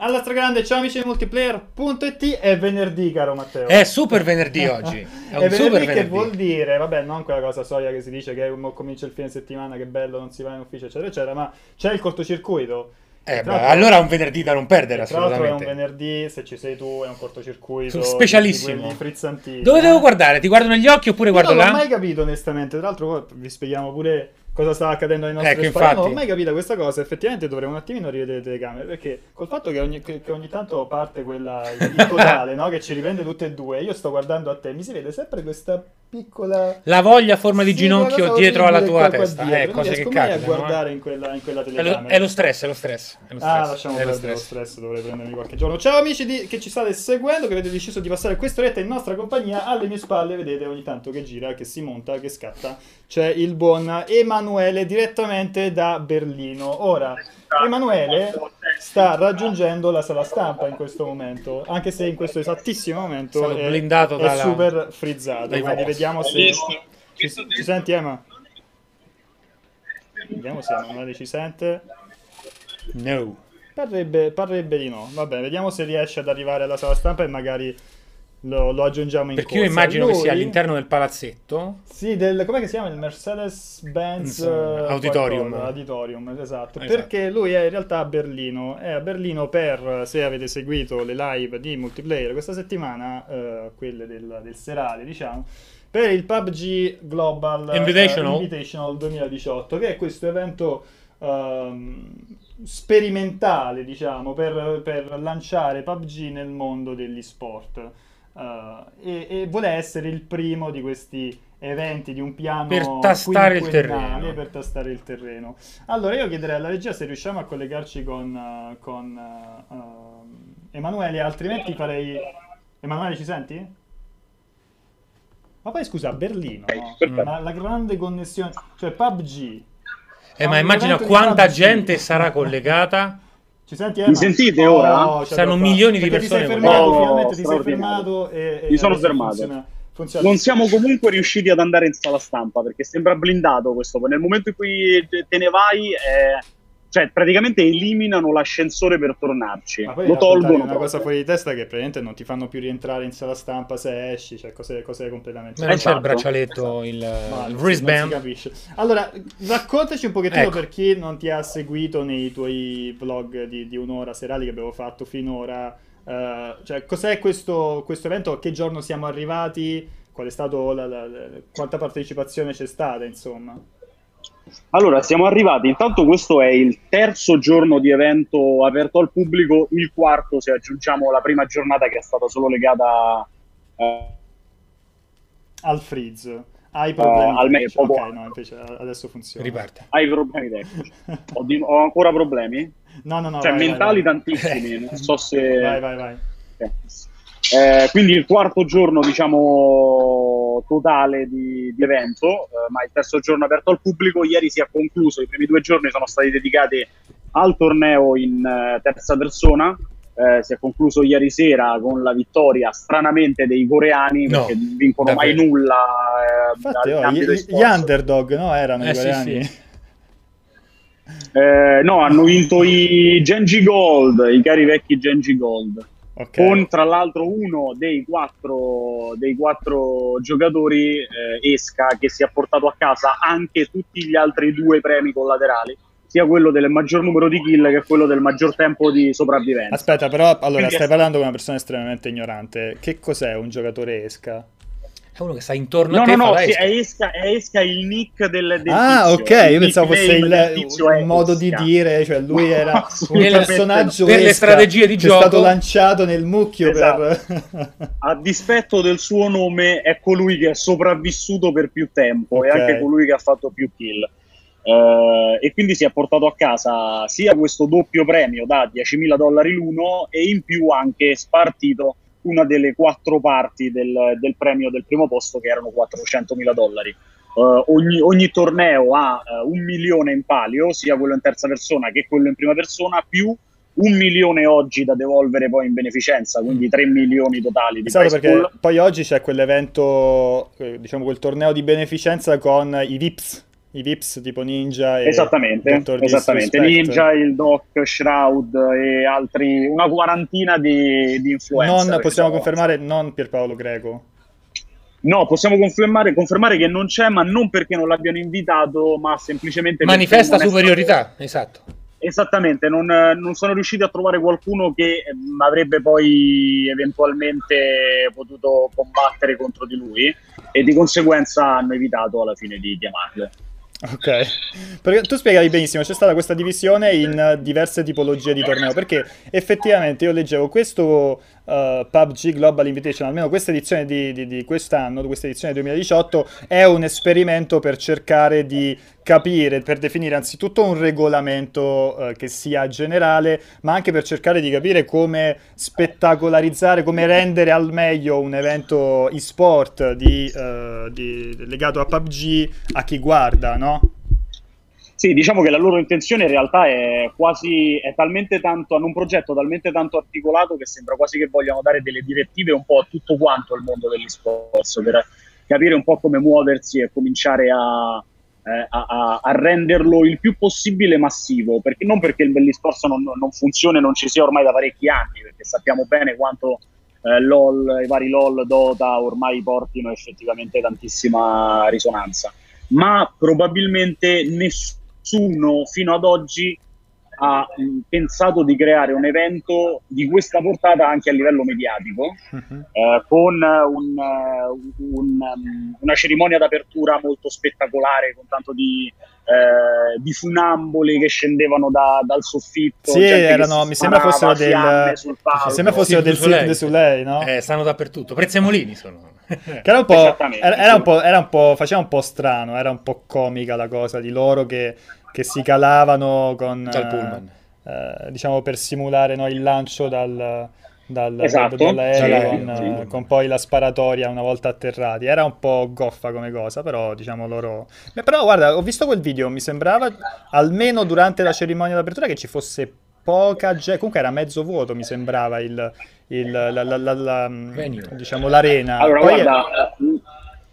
Alla stragrande, ciao amici di multiplayer.it è venerdì, caro Matteo. È super venerdì oggi. È, un È super venerdì che vuol dire, vabbè, non quella cosa soia che si dice che comincia il fine settimana, che bello, non si va in ufficio, eccetera, eccetera, ma c'è il cortocircuito. Eh, Tra beh, allora è un venerdì da non perdere, Tra l'altro è un assolutamente. venerdì, se ci sei tu, è un cortocircuito. Specialissimo. Dove eh. devo guardare? Ti guardo negli occhi oppure Io guardo non l'ho là? mai capito onestamente, tra l'altro poi vi spieghiamo pure cosa stava accadendo ai nostri Ecco. Non infatti. ho mai capito questa cosa, effettivamente dovremmo un attimino rivedere le telecamere, perché col fatto che ogni, che- che ogni tanto parte quella, il il totale, no? che ci riprende tutte e due, io sto guardando a te, mi si vede sempre questa piccola... La voglia a forma di Sì, ginocchio dietro alla tua testa. dietro. Eh, cose che capitano. a guardare eh. in quella, in quella È lo, telecamera. è lo stress, è lo stress. È lo stress. Ah, lasciamo è lo perdere lo stress. stress, dovrei prendermi qualche giorno. Ciao amici di- che ci state seguendo, che avete deciso di passare quest'oretta in nostra compagnia. Alle mie spalle vedete ogni tanto che gira, che si monta, che scatta. C'è il buon Emanuele direttamente da Berlino. Ora, Emanuele sta raggiungendo la sala stampa in questo momento, anche se in questo esattissimo momento Stato è, blindato è dalla- super frizzato. Quindi box. Vediamo se... Ci, ci senti Ema? Vediamo se Emanuele ci sente. No. Parrebbe, parrebbe di no. Vabbè, vediamo se riesce ad arrivare alla sala stampa e magari lo, lo aggiungiamo in Perché io corsa. immagino che Lui- sia all'interno del palazzetto. Sì, del, com'è che si chiama? Il Mercedes-Benz eh, Auditorium. qualcosa, Auditorium, esatto. Esatto. Perché lui è in realtà a Berlino. È a Berlino per, se avete seguito le live di multiplayer questa settimana, eh, quelle del, del serale, diciamo, per il PUBG Global eh, Invitational. Invitational 2018, che è questo evento ehm, sperimentale, diciamo, per, per lanciare PUBG nel mondo degli sport. Eh, e, e vuole essere il primo di questi eventi di un piano Per tastare il terreno. per tastare il terreno. Allora io chiederei alla regia se riusciamo a collegarci con, eh, con ehm, Emanuele, altrimenti farei... Emanuele ci senti? Ma poi scusa, a Berlino, no? perfetto. Ma la grande connessione, cioè PUBG. Eh, ma immagina di quanta PUBG. gente sarà collegata. Ci senti, Mi sentite ora? ce l'ho Saranno milioni di persone Ti sei fermato, Oh, finalmente ti sei fermato e, e Mi sono fermato. Funziona, funziona. Non siamo comunque riusciti ad andare in sala stampa perché sembra blindato questo. Nel momento in cui te ne vai, eh, cioè praticamente eliminano l'ascensore per tornarci. Lo tolgono. una cosa fuori di testa che praticamente non ti fanno più rientrare in sala stampa se esci, cioè cose, cose completamente Ma non c'è il Esatto. braccialetto, il, il wristband. capisce. Allora, raccontaci un pochettino Ecco. per chi non ti ha seguito nei tuoi vlog di, di un'ora serali che abbiamo fatto finora. eh, cioè, cos'è questo, questo evento? A che giorno siamo arrivati? Qual è stato la- la- la- quanta partecipazione c'è stata, insomma? Allora, siamo arrivati. Intanto, questo è il terzo giorno di evento aperto al pubblico, il quarto se aggiungiamo la prima giornata che è stata solo legata eh, Al freeze. Hai problemi al me- tecnici? proprio- Ok, no, invece adesso funziona. Riparte. ai problemi tecnici. Ho, di- ho ancora problemi? No, no, no. cioè, vai, vai, mentali vai. tantissimi. Non so se. Vai, vai, vai. Eh, quindi il quarto giorno, diciamo, totale di, di evento, eh, ma il terzo giorno aperto al pubblico. Ieri si è concluso, i primi due giorni sono stati dedicati al torneo in eh, terza persona. Eh, si è concluso ieri sera con la vittoria stranamente dei coreani No, perché non vincono mai davvero. nulla. eh, Infatti, oh, gli, gli underdog, no? Erano Eh, i sì, coreani. sì. Eh, no, hanno vinto i Genji Gold, i cari vecchi Genji Gold. Ok. con tra l'altro uno dei quattro, dei quattro giocatori eh, Esca che si è portato a casa anche tutti gli altri due premi collaterali sia quello del maggior numero di kill che quello del maggior tempo di sopravvivenza Aspetta, però, allora, Quindi stai parlando con una persona estremamente ignorante. Che cos'è un giocatore esca? È uno che sta intorno no a te no no sì, esca. è, esca, è Esca il nick del, del ah, tizio. ok, Il io pensavo fosse il, il modo di dire, cioè lui No, era un personaggio Per le strategie di gioco. è stato lanciato nel mucchio per... a dispetto del suo nome, è colui che è sopravvissuto per più tempo Ok. e anche colui che ha fatto più kill. Eh, e quindi si è portato a casa sia questo doppio premio da 10.000 dollari l'uno e in più anche spartito una delle quattro parti del, del premio del primo posto che erano 400.000 dollari. Eh, ogni, ogni torneo ha eh, un milione in palio, sia quello in terza persona che quello in prima persona, più un milione oggi da devolvere poi in beneficenza, quindi 3 milioni totali di prize perché pool. poi oggi c'è quell'evento, eh, diciamo quel torneo di beneficenza con i VIPs, I Vips tipo Ninja e Esattamente, Dr. esattamente. Ninja, il Doc, Shroud e altri, una quarantina di, di influencer. Non possiamo confermare, non Pierpaolo Greco. No, possiamo confermare, confermare che non c'è, ma non perché non l'abbiano invitato, ma semplicemente perché Manifesta superiorità, esatto. stato- Esattamente, non, non sono riusciti a trovare qualcuno che ehm, avrebbe poi eventualmente potuto combattere contro di lui e di conseguenza hanno evitato alla fine di chiamarle. Ok, perché tu spiegavi benissimo, c'è stata questa divisione in diverse tipologie di torneo, perché effettivamente io leggevo questo eh, PUBG Global Invitation, almeno questa edizione di, di- di quest'anno, questa edizione 2018, è un esperimento per cercare di capire, per definire anzitutto un regolamento eh, che sia generale, ma anche per cercare di capire come spettacolarizzare, come rendere al meglio un evento e-sport di, eh, di- legato a PUBG a chi guarda, no? Sì, diciamo che la loro intenzione in realtà è quasi, è talmente tanto, hanno un progetto talmente tanto articolato che sembra quasi che vogliano dare delle direttive un po' a tutto quanto il mondo degli sport, per capire un po' come muoversi e cominciare a, eh, a- a- a renderlo il più possibile massivo, perché non perché il bell'esport non, non funziona e non ci sia ormai da parecchi anni, perché sappiamo bene quanto eh, LOL, i vari LOL, Dota ormai portino effettivamente tantissima risonanza, ma probabilmente nessuno fino ad oggi ha mh, pensato di creare un evento di questa portata anche a livello mediatico, Mhm. eh, con un, eh, un, um, una cerimonia d'apertura molto spettacolare, con tanto di, eh, di funamboli che scendevano da- dal soffitto. Sì, erano, mi sembra fossero fiamme del, sul palco. mi sembra fossero del Cirque du Soleil, no? Eh, stanno dappertutto. Prezzemolini sono. Che era un po', era, era sì. un po', era un po', faceva un po' strano, era un po' comica la cosa di loro che, che si calavano con, Dal eh, pullman. eh, diciamo per simulare no, il lancio dal, dal- Esatto, dall'aereo sì, con, sì. eh, con poi la sparatoria una volta atterrati. Era un po' goffa come cosa, però diciamo loro... Beh, però guarda, ho visto quel video, mi sembrava almeno durante la cerimonia d'apertura che ci fosse poca gente, comunque era mezzo vuoto mi sembrava il, il- la, la- la- diciamo l'arena. Allora, Poi- guarda, eh,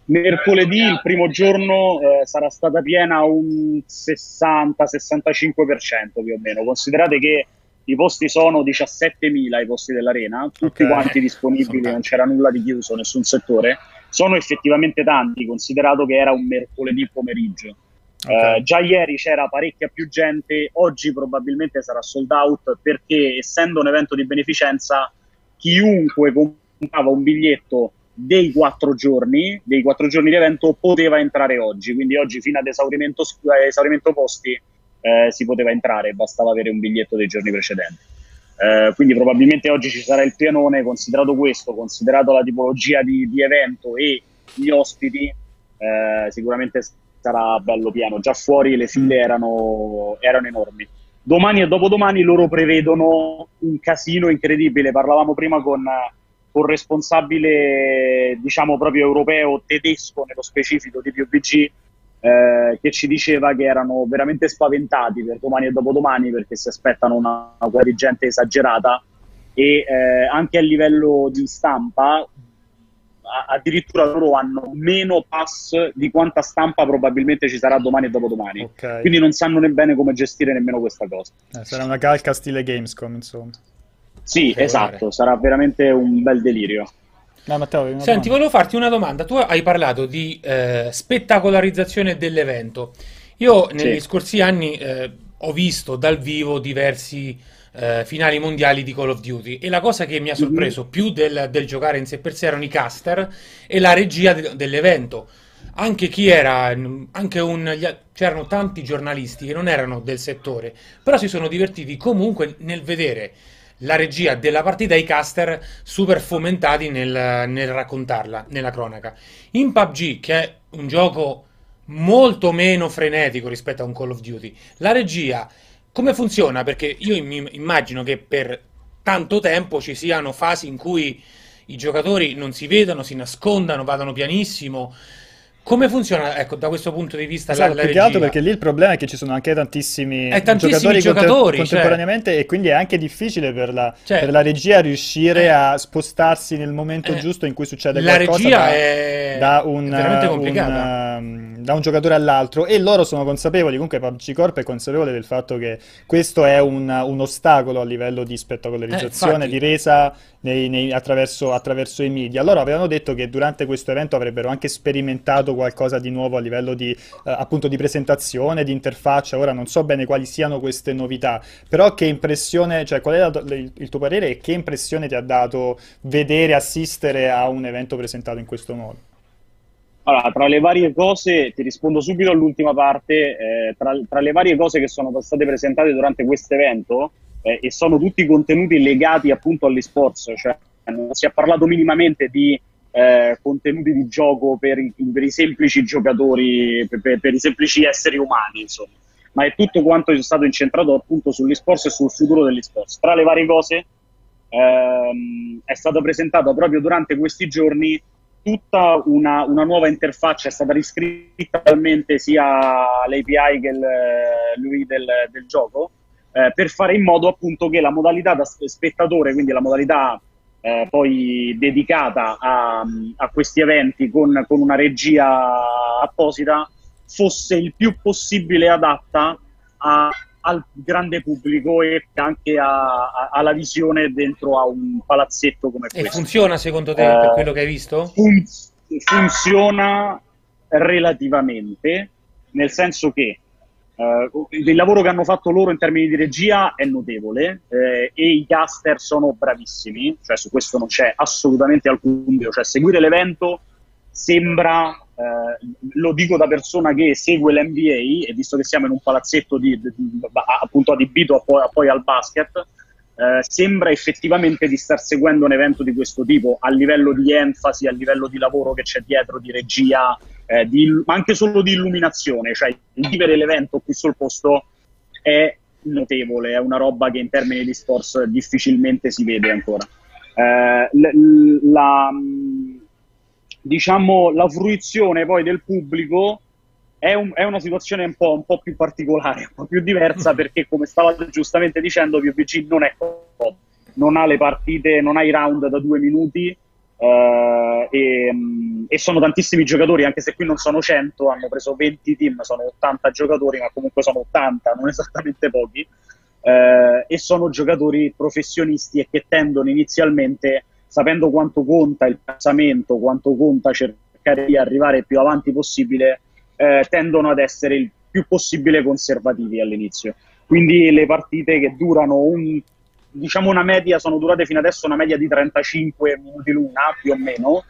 mercoledì, il primo giorno, eh, sarà stata piena un 60-65% più o meno. Considerate che i posti sono 17.000 i posti dell'arena, tutti Ok. quanti disponibili, non c'era nulla di chiuso, nessun settore. Sono effettivamente tanti, considerato che era un mercoledì pomeriggio. Ok. Eh, già ieri c'era parecchia più gente, oggi probabilmente sarà sold out perché essendo un evento di beneficenza, chiunque comprava un biglietto dei quattro giorni, dei quattro giorni di evento, poteva entrare oggi. Quindi oggi fino ad esaurimento, esaurimento posti eh, si poteva entrare, bastava avere un biglietto dei giorni precedenti. Eh, quindi probabilmente oggi ci sarà il pianone, considerato questo, considerato la tipologia di, di evento e gli ospiti, eh, sicuramente sarà bello pieno. Già fuori le file erano, erano enormi. Domani e dopodomani loro prevedono un casino incredibile. Parlavamo prima con, il responsabile, diciamo proprio europeo, tedesco nello specifico di PUBG, eh, che ci diceva che erano veramente spaventati per domani e dopodomani perché si aspettano una, una quantità di gente esagerata e eh, anche a livello di stampa a- addirittura loro hanno meno pass di quanta stampa probabilmente ci sarà domani e dopodomani Ok. quindi non sanno nemmeno come gestire nemmeno questa cosa Eh, sarà una calca stile Gamescom, insomma. Sì Regolare. esatto sarà veramente un bel delirio No, Matteo, Senti, domanda? volevo farti una domanda. Tu hai parlato di eh, spettacolarizzazione dell'evento. Io negli Sì. scorsi anni eh, ho visto dal vivo diversi eh, finali mondiali di Call of Duty e la cosa che mi ha sorpreso più del, del giocare in sé per sé erano i caster e la regia de- dell'evento. Anche chi era, anche un, gli- c'erano tanti giornalisti che non erano del settore, però si sono divertiti comunque nel vedere la regia della partita e i caster super fomentati nel, nel raccontarla, nella cronaca. In PUBG, che è un gioco molto meno frenetico rispetto a un Call of Duty, la regia come funziona? Perché io immagino che per tanto tempo ci siano fasi in cui i giocatori non si vedano, si nascondano, vadano pianissimo. Come funziona, ecco, da questo punto di vista esatto, la, la più che regia? altro perché lì il problema è che ci sono anche tantissimi, Eh, tantissimi giocatori, giocatori, contemporaneamente e quindi è anche difficile per la, Cioè- per la regia riuscire a spostarsi nel momento Eh, giusto in cui succede la qualcosa regia da, è da un, veramente un, um, da un giocatore all'altro e loro sono consapevoli, comunque PUBG Corp è consapevole del fatto che questo è un, un ostacolo a livello di spettacolarizzazione, Eh, di resa nei- nei- attraverso, attraverso i media. Loro avevano detto che durante questo evento avrebbero anche sperimentato qualcosa di nuovo a livello di, eh, appunto di presentazione, di interfaccia. Ora non so bene quali siano queste novità, però che impressione, cioè qual è la- il, il tuo parere e che impressione ti ha dato vedere, assistere a un evento presentato in questo modo? Allora, tra le varie cose, ti rispondo subito all'ultima parte, eh, tra, tra le varie cose che sono state presentate durante questo evento, eh, e sono tutti contenuti legati appunto agli sports, cioè non si è parlato minimamente di eh, contenuti di gioco per i, per i semplici giocatori, per, per- i semplici esseri umani, insomma, ma è tutto quanto è stato incentrato appunto sugli sports e sul futuro degli sports. Tra le varie cose, ehm, è stata presentata proprio durante questi giorni tutta una, una nuova interfaccia, è stata riscritta talmente sia l'API che il, lui del, del gioco, eh, per fare in modo appunto che la modalità da sp- spettatore, quindi la modalità eh, poi dedicata a, a questi eventi con, con una regia apposita, fosse il più possibile adatta a- al grande pubblico e anche a- alla visione dentro a un palazzetto come E questo. funziona secondo te Eh, per quello che hai visto? Fun- funziona relativamente, nel senso che eh, il lavoro che hanno fatto loro in termini di regia è notevole eh, e i caster sono bravissimi, cioè su questo non c'è assolutamente alcun dubbio, cioè seguire l'evento sembra, eh, lo dico da persona che segue l'NBA e visto che siamo in un palazzetto di- di- appunto adibito a poi, a poi al basket, eh, sembra effettivamente di star seguendo un evento di questo tipo a livello di enfasi, a livello di lavoro che c'è dietro, di regia, eh, di ma anche solo di illuminazione, cioè vivere l'evento qui sul posto è notevole, è una roba che in termini di sports difficilmente si vede ancora. Eh, l- la, mh, diciamo, la fruizione poi del pubblico è, un- è una situazione un po', un po' più particolare, un po' più diversa perché come stavate giustamente dicendo PUBG non è COD, non ha le partite, non ha i round da due minuti eh, e, mh, e sono tantissimi giocatori, anche se qui non sono 100, hanno preso 20 team, sono 80 giocatori, ma comunque sono 80, non esattamente pochi, eh, e sono giocatori professionisti e che tendono inizialmente, sapendo quanto conta il piazzamento, quanto conta cercare di arrivare più avanti possibile, eh, tendono ad essere il più possibile conservativi all'inizio. Quindi le partite che durano un, diciamo una media, sono durate fino adesso una media di 35 minuti l'una, più o meno,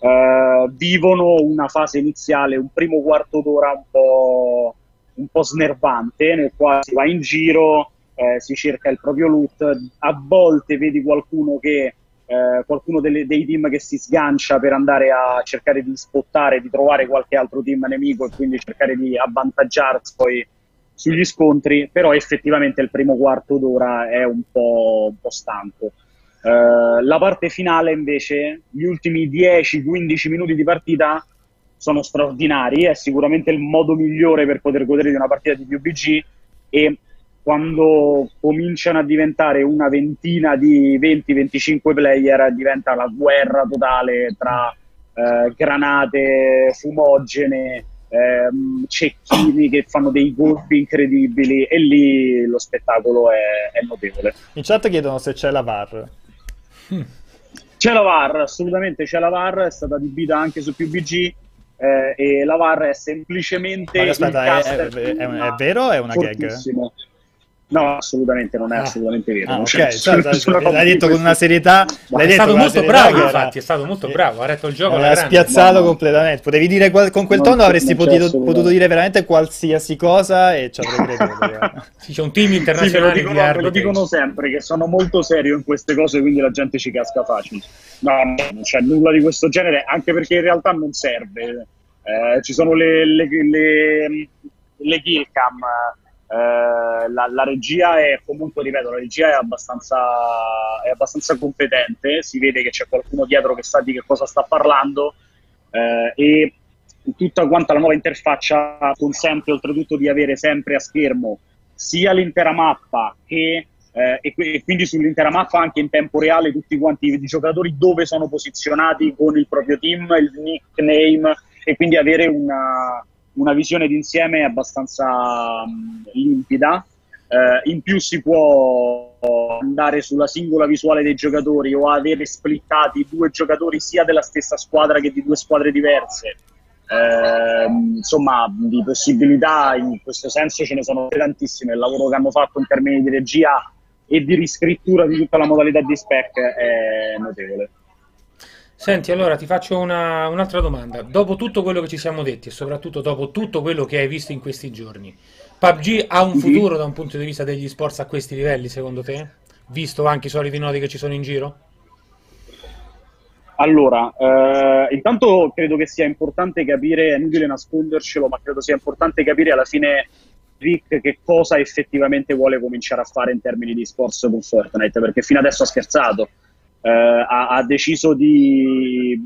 eh, vivono una fase iniziale, un primo quarto d'ora un po', un po' snervante, nel quale si va in giro, eh, si cerca il proprio loot, a volte vedi qualcuno che eh, qualcuno delle- dei team che si sgancia per andare a cercare di spottare, di trovare qualche altro team nemico e quindi cercare di avvantaggiarsi poi sugli scontri, però effettivamente il primo quarto d'ora è un po', un po' stanco. Eh, la parte finale invece, gli ultimi 10-15 minuti di partita sono straordinari, è sicuramente il modo migliore per poter godere di una partita di PUBG e quando cominciano a diventare una ventina di 20-25 player diventa la guerra totale tra eh, granate fumogene, ehm, cecchini che fanno dei colpi incredibili e lì lo spettacolo è, è notevole. In chat chiedono se c'è la VAR. C'è la VAR, assolutamente c'è la VAR, è stata adibita anche su PUBG eh, e la VAR è semplicemente Ma aspetta, è, è- è- vero o è una gag? No, assolutamente, non è Ah. assolutamente vero. Ah, non ok, c'è cioè, l'hai detto con una serietà. Ma l'hai È detto stato molto serietà bravo, infatti, è stato molto eh, bravo, ha retto il gioco grande. spiazzato No, completamente. Potevi dire qual- con quel tono avresti potuto, potuto dire veramente qualsiasi cosa e ci avrei creduto. Sì, c'è un team Sì, me lo, internazionale dicono, di lo dicono sempre che sono molto serio in queste cose, quindi la gente ci casca facile. No, no, non c'è nulla di questo genere, anche perché in realtà non serve. Eh, ci sono le, le, le, le kill cam, eh, la, la regia è comunque, ripeto, la regia è abbastanza, è abbastanza competente, si vede che c'è qualcuno dietro che sa di che cosa sta parlando. Eh, e tutta quanta la nuova interfaccia consente oltretutto di avere sempre a schermo sia l'intera mappa che eh, e, e, quindi sull'intera mappa anche in tempo reale tutti quanti i giocatori dove sono posizionati con il proprio team, il nickname e quindi avere una, una visione d'insieme abbastanza um, limpida. Eh, in più si può andare sulla singola visuale dei giocatori o avere splittati due giocatori sia della stessa squadra che di due squadre diverse. Eh, insomma, di possibilità in questo senso ce ne sono tantissime. Il lavoro che hanno fatto in termini di regia e di riscrittura di tutta la modalità di spec è notevole. Senti, allora ti faccio una, un'altra domanda. Dopo tutto quello che ci siamo detti e soprattutto dopo tutto quello che hai visto in questi giorni, PUBG ha un futuro mm-hmm. da un punto di vista degli sports a questi livelli, secondo te? Visto anche i soliti nodi che ci sono in giro? Allora, eh, intanto credo che sia importante capire, è inutile nascondercelo, ma credo sia importante capire alla fine Rick che cosa effettivamente vuole cominciare a fare in termini di sports con Fortnite, perché fino adesso ha scherzato, ha, ha, deciso di,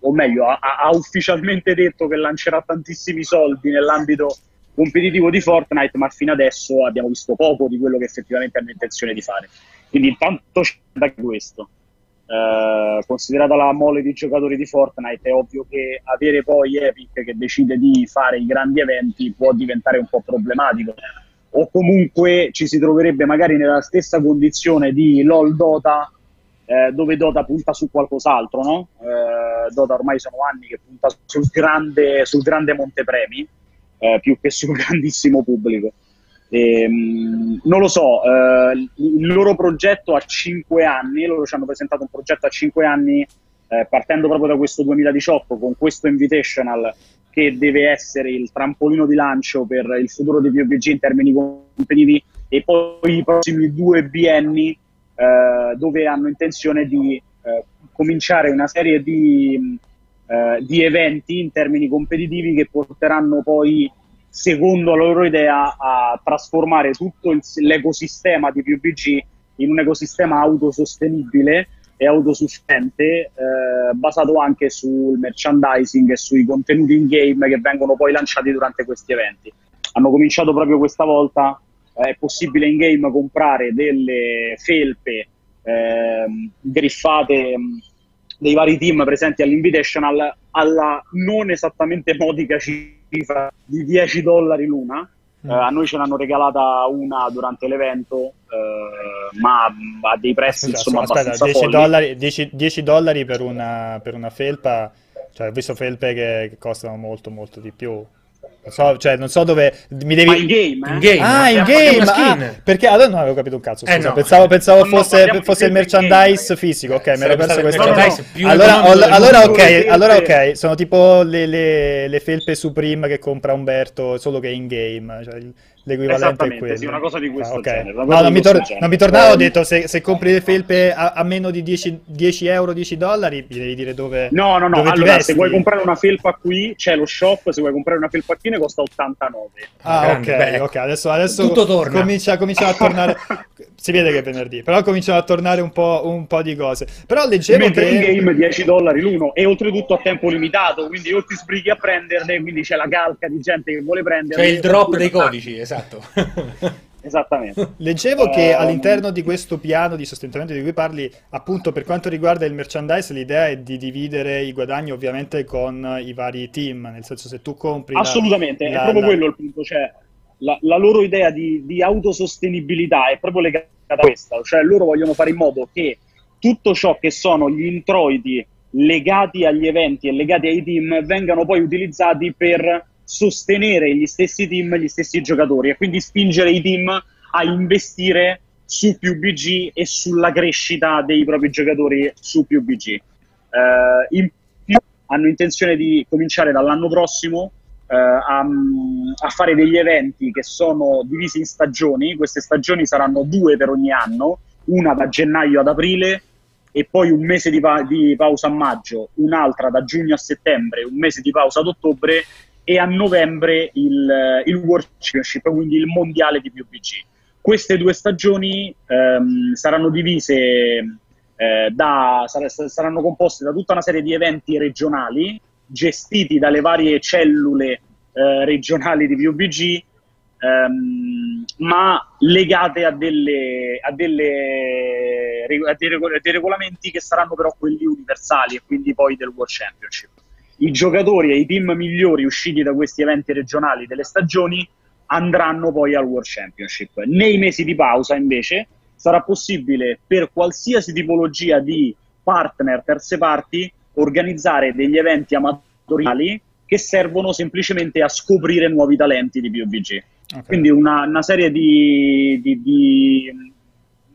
o meglio, ha, ha, ufficialmente detto che lancerà tantissimi soldi nell'ambito competitivo di Fortnite, ma fino adesso abbiamo visto poco di quello che effettivamente hanno intenzione di fare. Quindi intanto c'è da questo. Eh, considerata la mole di giocatori di Fortnite, è ovvio che avere poi Epic che decide di fare i grandi eventi può diventare un po' problematico. O comunque ci si troverebbe magari nella stessa condizione di LOL Dota, eh, dove Dota punta su qualcos'altro, no? Eh, Dota ormai sono anni che punta sul grande, sul grande montepremi, eh, più che sul grandissimo pubblico. E, ehm, non lo so, eh, il loro progetto a 5 anni, loro ci hanno presentato un progetto a 5 anni eh, partendo proprio da questo 2018 con questo Invitational che deve essere il trampolino di lancio per il futuro di PUBG in termini competitivi e poi i prossimi due bienni eh, dove hanno intenzione di eh, cominciare una serie di, eh, di eventi in termini competitivi che porteranno poi secondo la loro idea, a trasformare tutto il, l'ecosistema di PUBG in un ecosistema autosostenibile e autosufficiente, eh, basato anche sul merchandising e sui contenuti in game che vengono poi lanciati durante questi eventi. Hanno cominciato proprio questa volta, è possibile in game comprare delle felpe eh, griffate dei vari team presenti all'Invitational alla non esattamente modica cifra di 10 dollari l'una. Mm. Eh, a noi ce l'hanno regalata una durante l'evento, eh, ma a dei prezzi aspetta, insomma aspetta, abbastanza 10 dollari, 10, 10 dollari per una, per una felpa, cioè ho visto felpe che, che costano molto molto di più. Non so, cioè, non so dove mi devi. Ma in game, eh? in game. Ah, in game. Ah, perché allora non avevo capito un cazzo. Scusa. Eh no, pensavo, pensavo no, fosse, no, fosse il merchandise game, fisico. Ok, mi ero perso questo. Allora, allora, ok, allora, ok. Sono tipo le, le, le, felpe Supreme che compra Umberto, solo che in game. Cioè, l'equivalente è quello. Sì, una cosa di questo ah, okay. genere. No, non mi, tor- non mi, tornava, ho ehm, detto se, se compri le felpe a, a meno di 10, 10, euro, 10 dollari, mi devi dire dove No, no, no, allora se vuoi comprare una felpa qui, c'è lo shop, se vuoi comprare una felpa qui ne costa 89. Ah, Grande, ok, beh, ok, adesso, adesso tutto torna. Comincia, comincia a tornare... si vede che è venerdì, però cominciano a tornare un po', un po di cose. Però leggevo Mentre che... in game 10 dollari l'uno e oltretutto a tempo limitato, quindi o ti sbrighi a prenderne, quindi c'è la calca di gente che vuole prenderne. C'è il drop dei codici, esatto. Esattamente. Leggevo che um... all'interno di questo piano di sostentamento di cui parli, appunto per quanto riguarda il merchandise, l'idea è di dividere i guadagni ovviamente con i vari team, nel senso se tu compri... Assolutamente, la, è proprio la... quello il punto, cioè la, la loro idea di, di, autosostenibilità è proprio legata a questa, cioè loro vogliono fare in modo che tutto ciò che sono gli introiti legati agli eventi e legati ai team vengano poi utilizzati per sostenere gli stessi team, gli stessi giocatori e quindi spingere i team a investire su PUBG e sulla crescita dei propri giocatori su PUBG. Uh, in più hanno intenzione di cominciare dall'anno prossimo a, a, fare degli eventi che sono divisi in stagioni. Queste stagioni saranno due per ogni anno, una da gennaio ad aprile e poi un mese di, pa- di pausa a maggio, un'altra da giugno a settembre, un mese di pausa ad ottobre e a novembre il, il World Championship, quindi il mondiale di PUBG. Queste due stagioni ehm, saranno divise, eh, da, sar- saranno composte da tutta una serie di eventi regionali gestiti dalle varie cellule eh, regionali di PUBG, ehm, ma legate a, delle, a, delle, a dei, regol- dei regolamenti che saranno però quelli universali e quindi poi del World Championship. I giocatori e i team migliori usciti da questi eventi regionali delle stagioni andranno poi al World Championship. Nei mesi di pausa, invece, sarà possibile per qualsiasi tipologia di partner, terze parti, organizzare degli eventi amatoriali che servono semplicemente a scoprire nuovi talenti di PUBG. Okay. Quindi una, una, serie di... di, di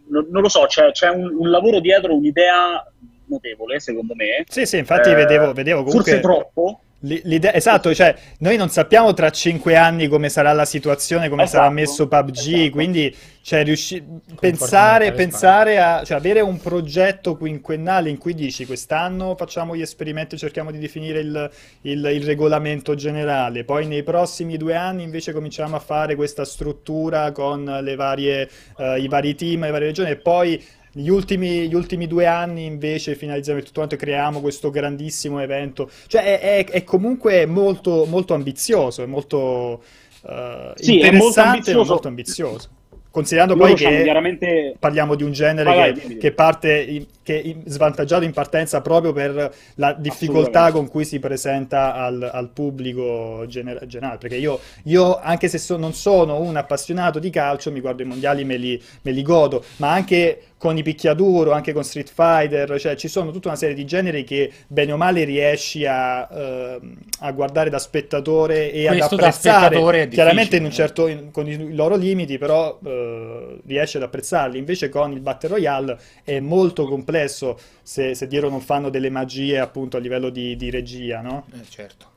non, non, lo so, c'è, c'è un, un, lavoro dietro, un'idea notevole, secondo me. Sì, sì, infatti eh, vedevo, vedevo comunque... Forse troppo, L'idea, esatto, cioè noi non sappiamo tra cinque anni come sarà la situazione, come esatto, sarà messo PUBG, esatto. quindi cioè, riusci- pensare, pensare a cioè, avere un progetto quinquennale in cui dici quest'anno facciamo gli esperimenti, cerchiamo di definire il, il, il, regolamento generale, poi nei prossimi due anni invece cominciamo a fare questa struttura con varie, uh, i vari team, le varie regioni e poi gli ultimi, gli ultimi, due anni invece finalizziamo tutto quanto e creiamo questo grandissimo evento. Cioè è, è, è comunque molto, molto ambizioso, è molto uh, sì, interessante è molto ambizioso. molto ambizioso. Considerando Loro poi che chiaramente... parliamo di un genere vai, che, vai, che, parte in, che è svantaggiato in partenza proprio per la difficoltà con cui si presenta al, al pubblico gener- generale. Perché io, io anche se so, non sono un appassionato di calcio, mi guardo i mondiali, me li, me li godo, ma anche con i picchiaduro, anche con Street Fighter, cioè ci sono tutta una serie di generi che bene o male riesci a, uh, a guardare da spettatore e Questo ad apprezzare, chiaramente in un certo, in, con i loro limiti, però uh, riesci ad apprezzarli. Invece con il Battle Royale è molto complesso se, se dietro non fanno delle magie appunto a livello di, di regia, no? Eh, certo.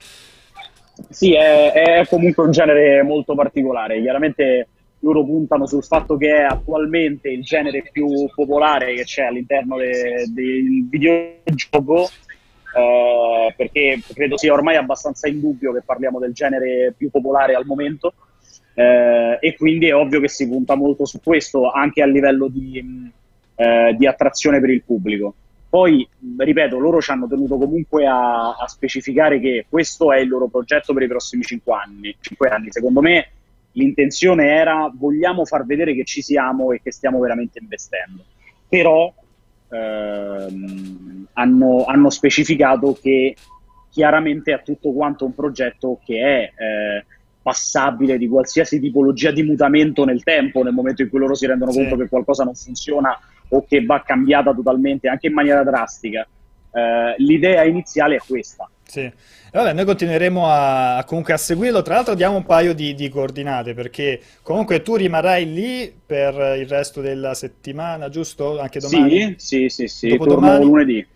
Sì, è, è comunque un genere molto particolare, chiaramente loro puntano sul fatto che è attualmente il genere più popolare che c'è all'interno de- del videogioco, eh, perché credo sia ormai abbastanza indubbio che parliamo del genere più popolare al momento, eh, e quindi è ovvio che si punta molto su questo anche a livello di, eh, di attrazione per il pubblico. Poi, ripeto, loro ci hanno tenuto comunque a, a, specificare che questo è il loro progetto per i prossimi cinque anni. Cinque anni. Secondo me l'intenzione era vogliamo far vedere che ci siamo e che stiamo veramente investendo. Però ehm, hanno, hanno, specificato che chiaramente è tutto quanto un progetto che è eh, passabile di qualsiasi tipologia di mutamento nel tempo, nel momento in cui loro si rendono sì. conto che qualcosa non funziona o che va cambiata totalmente, anche in maniera drastica. Eh, l'idea iniziale è questa. Sì. Vabbè, noi continueremo a, comunque a seguirlo. Tra l'altro, diamo un paio di, di, coordinate perché comunque tu rimarrai lì per il resto della settimana, giusto? Anche domani? Sì, sì, sì, sì. Dopodomani. lunedì.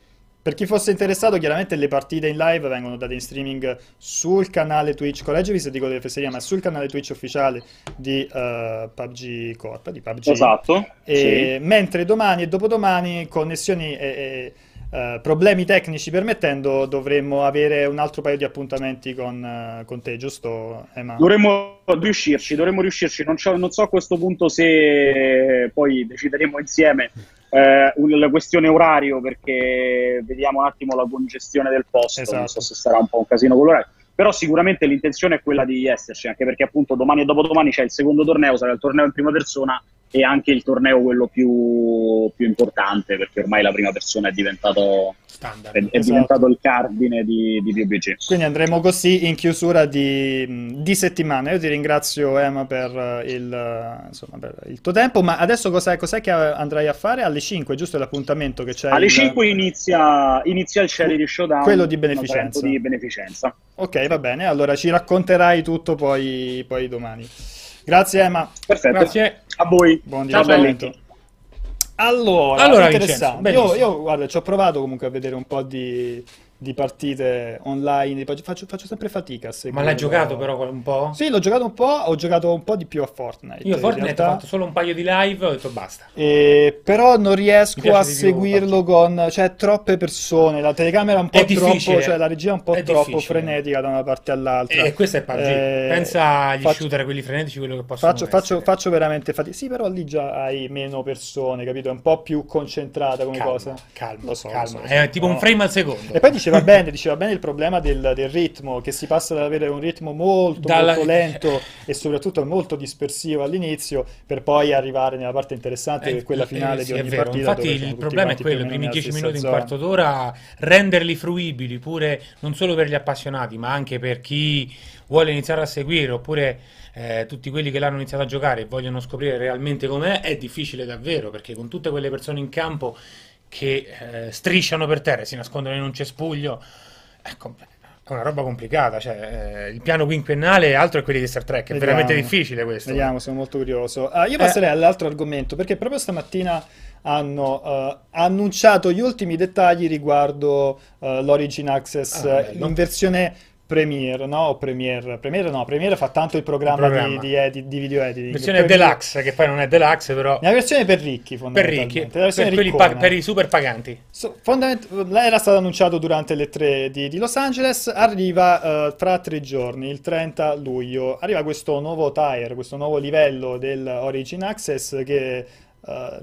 Per chi fosse interessato, chiaramente le partite in live vengono date in streaming sul canale Twitch, correggevi se dico delle fesserie, ma sul canale Twitch ufficiale di uh, eh, PUBG Corp, di PUBG. Esatto. E, sì. Mentre domani e dopodomani connessioni e, e Uh, problemi tecnici permettendo, dovremmo avere un altro paio di appuntamenti con, uh, con te, giusto Emma? Dovremmo riuscirci, dovremmo riuscirci. Non, non, so a questo punto se poi decideremo insieme uh, la questione orario, perché vediamo un attimo la congestione del posto. Esatto. Non so se sarà un po' un casino con l'orario. Però sicuramente l'intenzione è quella di esserci, anche perché appunto domani e dopodomani c'è il secondo torneo, sarà il torneo in prima persona e anche il torneo quello più, più importante perché ormai la prima persona è diventato, Standard, è, è esatto. diventato il cardine di, di PUBG. Quindi andremo così in chiusura di, di settimana. Io ti ringrazio Emma per il, insomma, per il tuo tempo, ma adesso cos'è, cos'è, che andrai a fare? Alle 5, giusto l'appuntamento che c'è? Alle il... 5 inizia, inizia il Charity Showdown. Quello di beneficenza. di beneficenza. Ok, va bene, allora ci racconterai tutto poi, poi domani. Grazie Emma. Perfetto. Grazie. A voi. Buon divertimento. Allora, allora interessante. Io, io, guarda, ci ho provato comunque a vedere un po' di, di partite online, faccio, faccio sempre fatica a seguire. Ma l'hai giocato però un po'? Sì, l'ho giocato un po', ho giocato un po' di più a Fortnite. Io Fortnite ho fatto solo un paio di live, ho detto basta. E, però non riesco a seguirlo più, con... cioè troppe persone, la telecamera è un po' è troppo, cioè la regia è un po' è troppo frenetica da una parte all'altra. E questo è PUBG. Eh, Pensa agli faccio, shooter, quelli frenetici, quello che possono faccio, faccio, faccio, veramente fatica. Sì, però lì già hai meno persone, capito? È un po' più concentrata come calma, cosa. Calma, so, calma. So, è tipo no. un frame al secondo. E poi diceva diceva bene, diceva bene il problema del, del ritmo, che si passa ad avere un ritmo molto, Dalla- molto lento e soprattutto molto dispersivo all'inizio, per poi arrivare nella parte interessante, che è quella Eh, finale sì, di ogni partita. Infatti il problema è quello, i primi nella 10 stessa minuti, un zona. quarto d'ora, renderli fruibili pure non solo per gli appassionati, ma anche per chi vuole iniziare a seguire, oppure eh, tutti quelli che l'hanno iniziato a giocare e vogliono scoprire realmente com'è, è difficile davvero, perché con tutte quelle persone in campo che eh, strisciano per terra e si nascondono in un cespuglio, è, è una roba complicata, cioè eh, il piano quinquennale è altro che quelli di Star Trek, è Vediamo. veramente difficile questo. Vediamo, sono molto curioso. Eh. io passerei all'altro argomento perché proprio stamattina hanno eh, annunciato gli ultimi dettagli riguardo eh, l'Origin Access Ah, eh, in versione Premiere, no? O Premiere, Premiere no, Premiere fa tanto il programma, Il programma. Di, di edit- di video editing. Versione Premiere- deluxe, che poi non è deluxe, però La versione per ricchi, per fondamentalmente. ricchi, per, quelli riccona. pa- per i super paganti. So- fondament- era stato annunciato durante le tre di, di Los Angeles, arriva eh, tra tre giorni, il 30 luglio, arriva questo nuovo tier, questo nuovo livello del Origin Access che eh,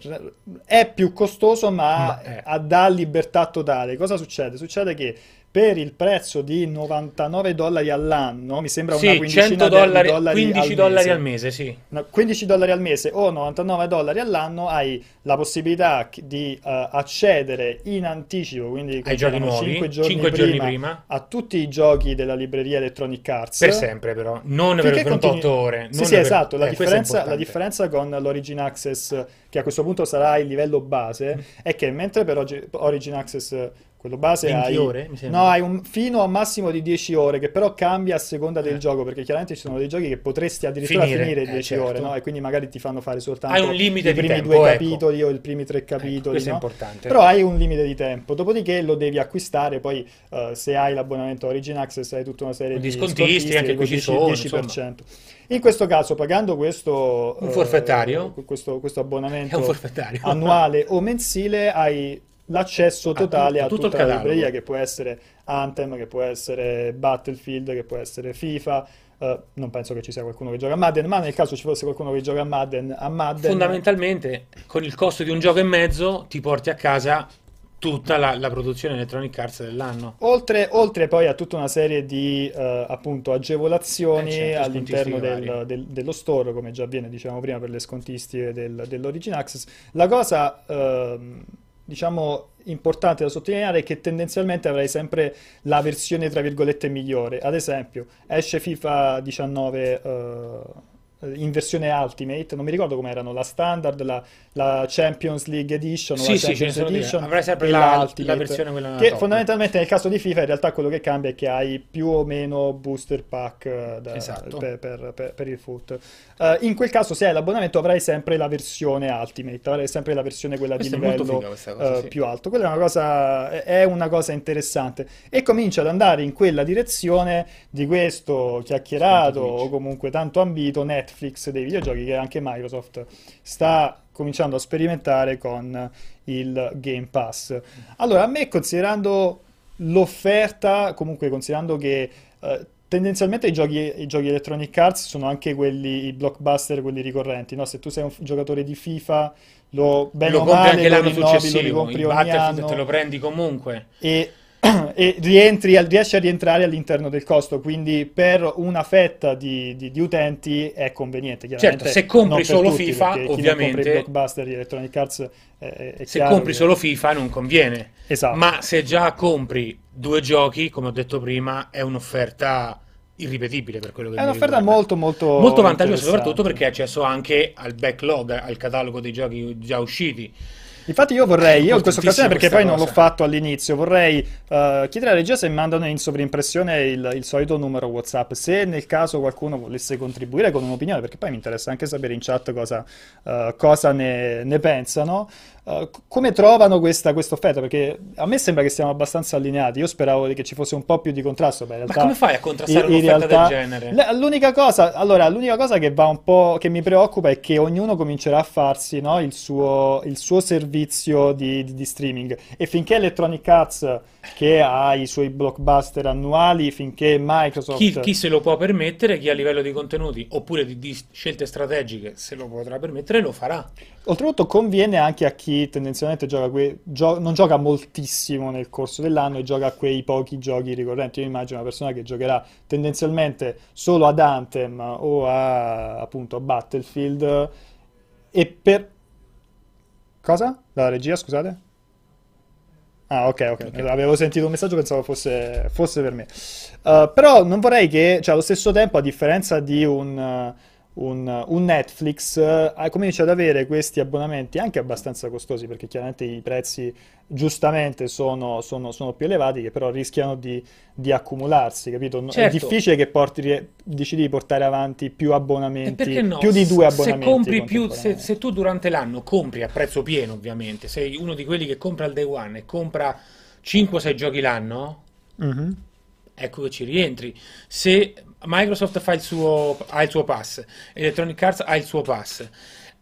è più costoso ma, Ma è- ha- dà libertà totale. Cosa succede? Succede che per il prezzo di 99 dollari all'anno, mi sembra una Sì, quindicina 100 di- dollari, di dollari 15 al dollari mese. al mese, sì. No, 15 dollari al mese o 99 dollari all'anno hai la possibilità di eh, accedere in anticipo, quindi Ai giochi nuovi, 5 giorni, 5 giorni prima, prima. a tutti i giochi della libreria Electronic Arts. Per sempre, però, non per Finché 28 continui- ore. Sì, sì, per- esatto. La, eh, differenza, la differenza con l'Origin Access, che a questo punto sarà il livello base, Mm. è che mentre per oggi- Origin Access quello base 20 hai, ore, mi sembra. no, hai un, fino a un massimo di 10 ore, che però cambia a seconda del Eh. gioco, perché chiaramente ci sono dei giochi che potresti addirittura Finire, finire, eh, 10 certo. ore, no? E quindi magari ti fanno fare soltanto Hai un limite i di primi tempo, due ecco. capitoli o i primi tre Ecco, capitoli, questo è no? importante. Però hai un limite di tempo, dopodiché lo devi acquistare, poi eh, se hai l'abbonamento Origin Access hai tutta una serie Di di scontisti, anche qui ci 10, sono, 10%. In questo caso, pagando questo, Un eh, forfettario? questo, questo È abbonamento annuale o mensile, hai l'accesso A totale tutto- a tutto tutta il la libreria, che può essere Anthem, che può essere Battlefield, che può essere FIFA. eh, non penso che ci sia qualcuno che gioca a Madden, ma nel caso ci fosse qualcuno che gioca a Madden, a Madden Fondamentalmente, con il costo di un gioco e mezzo, ti porti a casa tutta la, la produzione Electronic Arts dell'anno. Oltre, oltre poi a tutta una serie di eh, appunto agevolazioni Eh, certo, all'interno del- del- dello store, come già avviene, diciamo prima, per le scontistiche del- dell'Origin Access. La cosa, ehm, diciamo, importante da sottolineare è che tendenzialmente avrai sempre la versione, tra virgolette, migliore. Ad esempio, esce FIFA 19 eh, in versione Ultimate, non mi ricordo come erano, la Standard, la, la Champions League Edition, Sì, la sì, Champions. Edition Avrai sempre la- la versione quella che top. fondamentalmente nel caso di FIFA in realtà quello che cambia è che hai più o meno booster pack eh, da- Esatto. per, per- per- per il foot. Eh, in quel caso se hai l'abbonamento avrai sempre la versione Ultimate, avrai sempre la versione quella Questa di livello cosa, eh, sì. più alto. Quella è una cosa, è una cosa interessante e comincia ad andare in quella direzione di questo chiacchierato o comunque tanto ambito Netflix dei videogiochi che anche Microsoft sta cominciando a sperimentare con il Game Pass. Allora, a me considerando l'offerta, comunque considerando che eh, tendenzialmente i giochi, i giochi Electronic Arts sono anche quelli, i blockbuster, quelli ricorrenti, no? Se tu sei un giocatore di FIFA, lo, bene lo compri male anche l'anno rinnovi, lo successivo. ricompri Il Battlefield te lo prendi comunque. e, e rientri, riesci a rientrare all'interno del costo, quindi per una fetta di, di- di utenti è conveniente. Certo, se compri solo tutti, FIFA, ovviamente- compra i blockbuster di Electronic Arts è, è Se compri che- solo FIFA non conviene. Esatto. Ma se già compri due giochi, come ho detto prima, è un'offerta irripetibile per quello che È un'offerta riguarda. molto molto molto vantaggiosa, soprattutto perché hai accesso anche al backlog, al catalogo dei giochi già usciti. Infatti io vorrei, io in questa occasione, perché poi questa non l'ho cosa. fatto all'inizio, vorrei eh, chiedere alla regia se mandano in sovrimpressione il, il solito numero WhatsApp, se nel caso qualcuno volesse contribuire con un'opinione, perché poi mi interessa anche sapere in chat cosa, eh, cosa ne, ne pensano, eh, come trovano questa questa offerta, perché a me sembra che siamo abbastanza allineati, io speravo che ci fosse un po' più di contrasto, ma in Ma realtà... come fai a contrastare in- in un'offerta realtà- del genere? L'unica cosa, allora, l'unica cosa che va un po', che mi preoccupa è che ognuno comincerà a farsi, no, il suo, il suo servizio di, di- di streaming e finché Electronic Arts, che ha i suoi blockbuster annuali, finché Microsoft... Chi, chi se lo può permettere, chi a livello di contenuti oppure di, di scelte strategiche se lo potrà permettere, lo farà. Oltretutto conviene anche a chi tendenzialmente gioca que- gio- non gioca moltissimo nel corso dell'anno e gioca quei pochi giochi ricorrenti. Io immagino una persona che giocherà tendenzialmente solo ad Anthem o a appunto a Battlefield e per cosa? La regia, scusate? Ah, ok, ok. Ok. Avevo sentito un messaggio, pensavo fosse, fosse per me. Uh, però non vorrei che, cioè, allo stesso tempo, a differenza di un, uh, un, un Netflix, uh, comincia ad avere questi abbonamenti anche abbastanza costosi, perché chiaramente i prezzi giustamente sono, sono- sono più elevati, che però rischiano di, di accumularsi, capito? No- È Certo. difficile che porti, decidi di portare avanti più abbonamenti, no? più di due Se abbonamenti compri più, se, se tu durante l'anno compri a prezzo pieno, ovviamente, sei uno di quelli che compra il day one e compra 5-6 giochi l'anno, Mhm. ecco che ci rientri. Se Microsoft fa il suo, ha il suo pass, Electronic Arts ha il suo pass,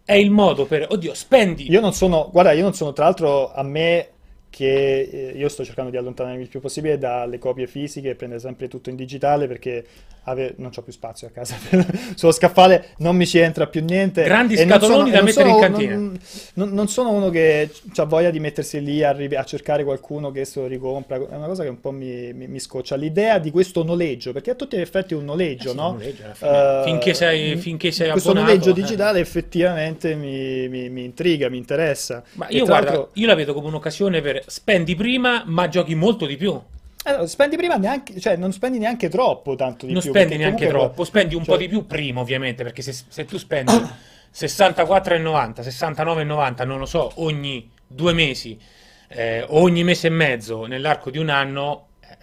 è il modo per, oddio, spendi. Io non sono, guarda, io non sono, tra l'altro, a me che eh, io sto cercando di allontanarmi il più possibile dalle copie fisiche e prendere sempre tutto in digitale perché ave- non c'ho più spazio a casa. Sullo scaffale non mi ci entra più niente. Grandi e scatoloni da mettere in sono- cantina. Non, non- non sono uno che ha voglia di mettersi lì a, ri- a cercare qualcuno che se lo ricompra. È una cosa che un po' mi, mi- mi scoccia. L'idea di questo noleggio, perché a tutti gli effetti è un noleggio, Eh sì, no? noleggio. Eh, Finché sei- finché sei questo abbonato, noleggio eh. digitale effettivamente mi, mi- mi intriga, mi interessa. Ma io guarda, io la vedo come un'occasione per spendi prima, ma giochi molto di più. Eh, no, spendi prima neanche, cioè non spendi neanche troppo tanto di non più, spendi perché neanche troppo, spendi un cioè, po' di più prima, ovviamente, perché se, se tu spendi 64,90, 69,90, non lo so, ogni due mesi, eh, ogni mese e mezzo nell'arco di un anno, eh,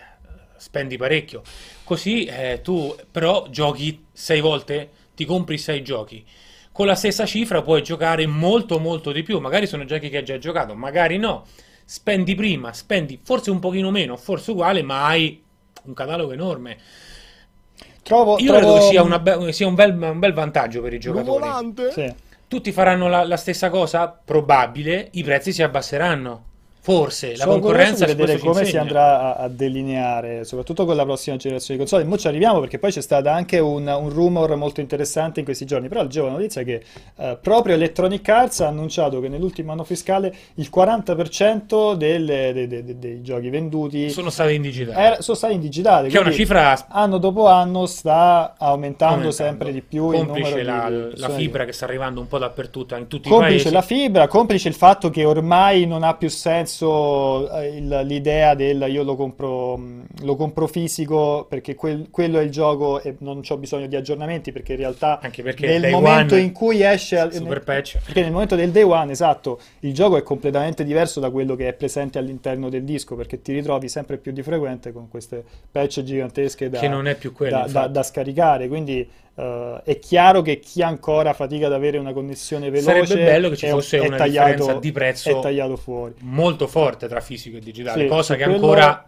spendi parecchio. Così eh, tu però giochi sei volte, ti compri sei giochi. Con la stessa cifra puoi giocare molto molto di più. Magari sono giochi che hai già giocato, magari no. Spendi prima, spendi forse un pochino meno, forse uguale, ma hai un catalogo enorme. Trovo, Io trovo- credo che sia, una be- sia un, bel, un bel vantaggio per i giocatori. Sì. Tutti faranno la, la stessa cosa? Probabile, i prezzi si abbasseranno. Forse, la Sono concorrenza di vedere come si andrà a, a delineare, soprattutto con la prossima generazione di console. Mo ci arriviamo perché poi c'è stato anche un, un rumor molto interessante in questi giorni. Però leggevo la notizia che eh, proprio Electronic Arts ha annunciato che nell'ultimo anno fiscale il 40% delle- dei, dei- dei- dei giochi venduti Sono stati in digitale. era- sono stati in digitale. che è una cifra anno dopo anno sta aumentando, aumentando. sempre di più il Complice numero la, di la fibra che sta arrivando un po' dappertutto, in tutti i Complice paesi. la fibra, complice il fatto che ormai non ha più senso eh, il- l'idea del io lo compro, mh, lo compro fisico perché quel- quello è il gioco e non ho bisogno di aggiornamenti perché in realtà Anche perché nel momento in cui esce al- Super nel- patch. perché nel momento del day one, esatto, il gioco è completamente diverso da quello che è presente all'interno del disco perché ti ritrovi sempre più di frequente con queste patch gigantesche da, Che non è più quello, da- da- da scaricare. Quindi eh, è chiaro che chi ancora fatica ad avere una connessione veloce Sarebbe bello che ci è- fosse è una tagliato- differenza di prezzo è tagliato fuori. molto forte tra fisico e digitale, Sì, cosa che quello- ancora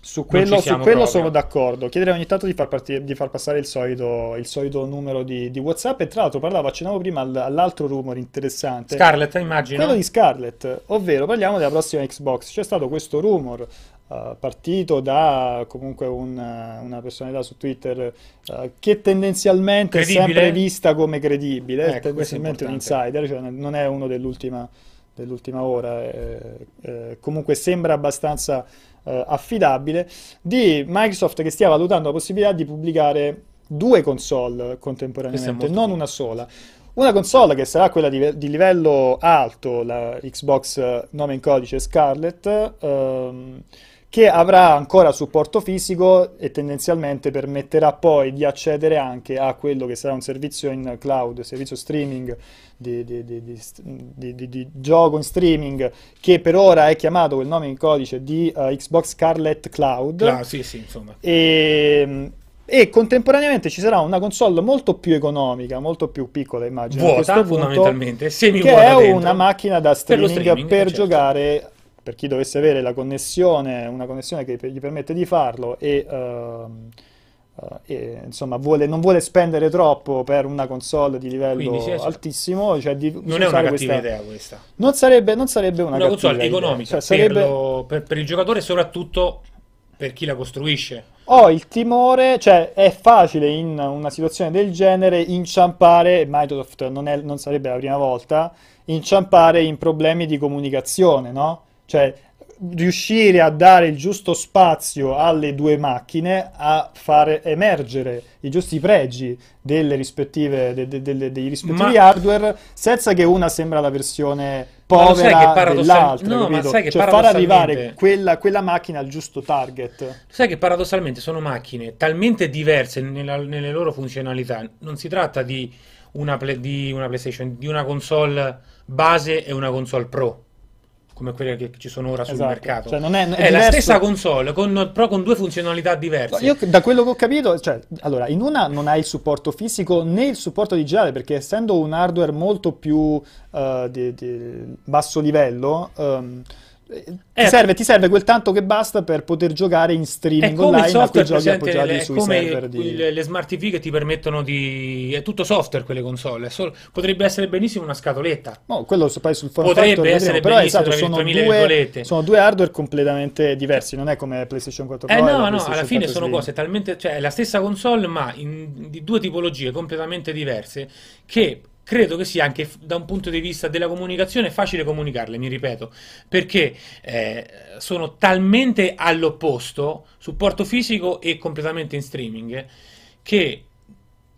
Su quello, su quello sono d'accordo. Chiederei ogni tanto di far, partire- di far passare il solito, il solito numero di, di WhatsApp. E tra l'altro parlavo, accennavo prima al- all'altro rumore interessante. Scarlett, immagino. Quello di Scarlett, ovvero parliamo della prossima Xbox. C'è stato questo rumor eh, partito da comunque un, eh, una personalità su Twitter eh, che tendenzialmente è Credibile? sempre vista come credibile, Ecco, questo è tendenzialmente un importante. insider, cioè non è uno dell'ultima dell'ultima ora, eh, eh, comunque sembra abbastanza eh, affidabile, di Microsoft che stia valutando la possibilità di pubblicare due console è contemporaneamente, non una sola. Una console che sarà quella di, di livello alto, la Xbox nome in codice Scarlett, ehm, che avrà ancora supporto fisico e tendenzialmente permetterà poi di accedere anche a quello che sarà un servizio in cloud, servizio streaming di, di- di- di- di- di- di gioco in streaming che per ora è chiamato col nome in codice di eh, Xbox Scarlett Cloud. Ah, sì, sì, insomma. E, e contemporaneamente ci sarà una console molto più economica, molto più piccola, immagino. Vuota, punto, fondamentalmente, semi che è dentro. una macchina da Per streaming per, streaming, eh, certo. giocare. Per chi dovesse avere la connessione, una connessione che gli permette di farlo e, eh, e, insomma vuole- non vuole spendere troppo per una console di livello Quindi altissimo, cioè di Non è una cattiva questa- idea questa. Non sarebbe, non sarebbe una, Una console economica Cioè, sarebbe... per, lo- per- per il giocatore e soprattutto per chi la costruisce. Ho il timore, cioè è facile in una situazione del genere inciampare, Microsoft non, è- non sarebbe la prima volta, inciampare in problemi di comunicazione, no? Cioè riuscire a dare il giusto spazio alle due macchine a fare emergere i giusti pregi delle rispettive, de- de- delle- dei rispettivi Ma- hardware senza che una sembra la versione povera paradossal- dell'altra, no, ma capito? sai che Cioè far paradossalmente- arrivare quella, quella macchina al giusto target. Sai che paradossalmente sono macchine talmente diverse nella- nelle loro funzionalità. Non si tratta di una, play- di una PlayStation, di una console base e una console Pro, come quelle che ci sono ora sul Esatto. mercato. Cioè, non è- è è la stessa console, con, però con due funzionalità diverse. Io da quello che ho capito, cioè, allora, in una non hai il supporto fisico né il supporto digitale, perché essendo un hardware molto più eh, di, di basso livello, eh, ti, Eh, serve, ti serve quel tanto che basta per poter giocare in streaming online a software giochi appoggiati è sui server di... le, le smart TV che ti permettono di... È tutto software quelle console, solo- potrebbe essere benissimo una scatoletta. No, quello poi sul form Potrebbe factor vedremo, essere però esatto, sono due, sono due hardware completamente diversi, non è come PlayStation 4 Pro Eh e la no, no, alla fine 4 sono cose talmente, cioè è la stessa console ma in, di due tipologie completamente diverse che credo che sia anche da un punto di vista della comunicazione facile comunicarle, mi ripeto, perché eh, sono talmente all'opposto, supporto fisico e completamente in streaming, che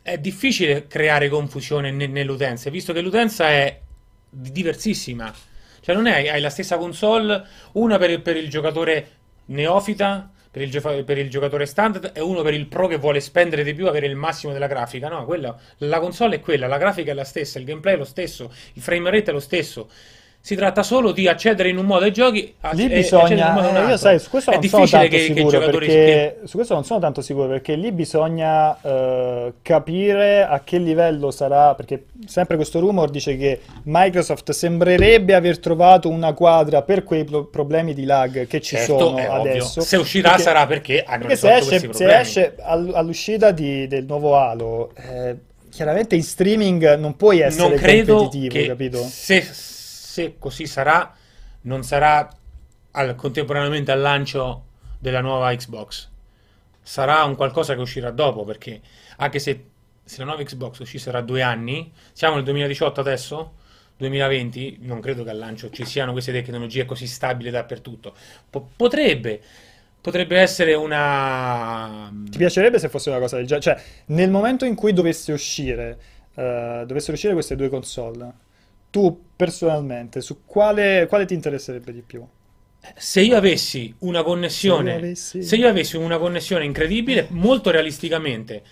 è difficile creare confusione ne- nell'utenza, visto che l'utenza è di- diversissima. Cioè non è, hai la stessa console, una per il, per il giocatore neofita, per il, per il giocatore standard, e uno per il pro che vuole spendere di più, avere il massimo della grafica. No, quella- la console è quella, la grafica è la stessa, il gameplay è lo stesso, il frame rate è lo stesso. Si tratta solo di accedere in un modo ai giochi a- Lì accedere in un modo bisogna, eh, io sai, su questo È non sono che, che perché su questo non sono tanto sicuro perché lì bisogna eh, capire a che livello sarà, perché sempre questo rumor dice che Microsoft sembrerebbe aver trovato una quadra per quei pro- problemi di lag che ci Certo, sono è ovvio. adesso. Se uscirà Perché- sarà perché hanno perché se esce, se esce all- all'uscita di- del nuovo Halo, eh, chiaramente in streaming non puoi essere non credo competitivo, capito? se, se così sarà, non sarà al- contemporaneamente al lancio della nuova Xbox. Sarà un qualcosa che uscirà dopo, perché anche se, se la nuova Xbox uscisse tra due anni, siamo nel 2018 adesso, 2020, non credo che al lancio ci siano queste tecnologie così stabili dappertutto. Po- potrebbe, potrebbe essere una... Ti piacerebbe se fosse una cosa del genere? Cioè, nel momento in cui dovesse uscire, eh, dovessero uscire queste due console, tu personalmente, su quale, quale ti interesserebbe di più? Se io avessi una connessione, Se io avessi- se io avessi una connessione incredibile, molto realisticamente,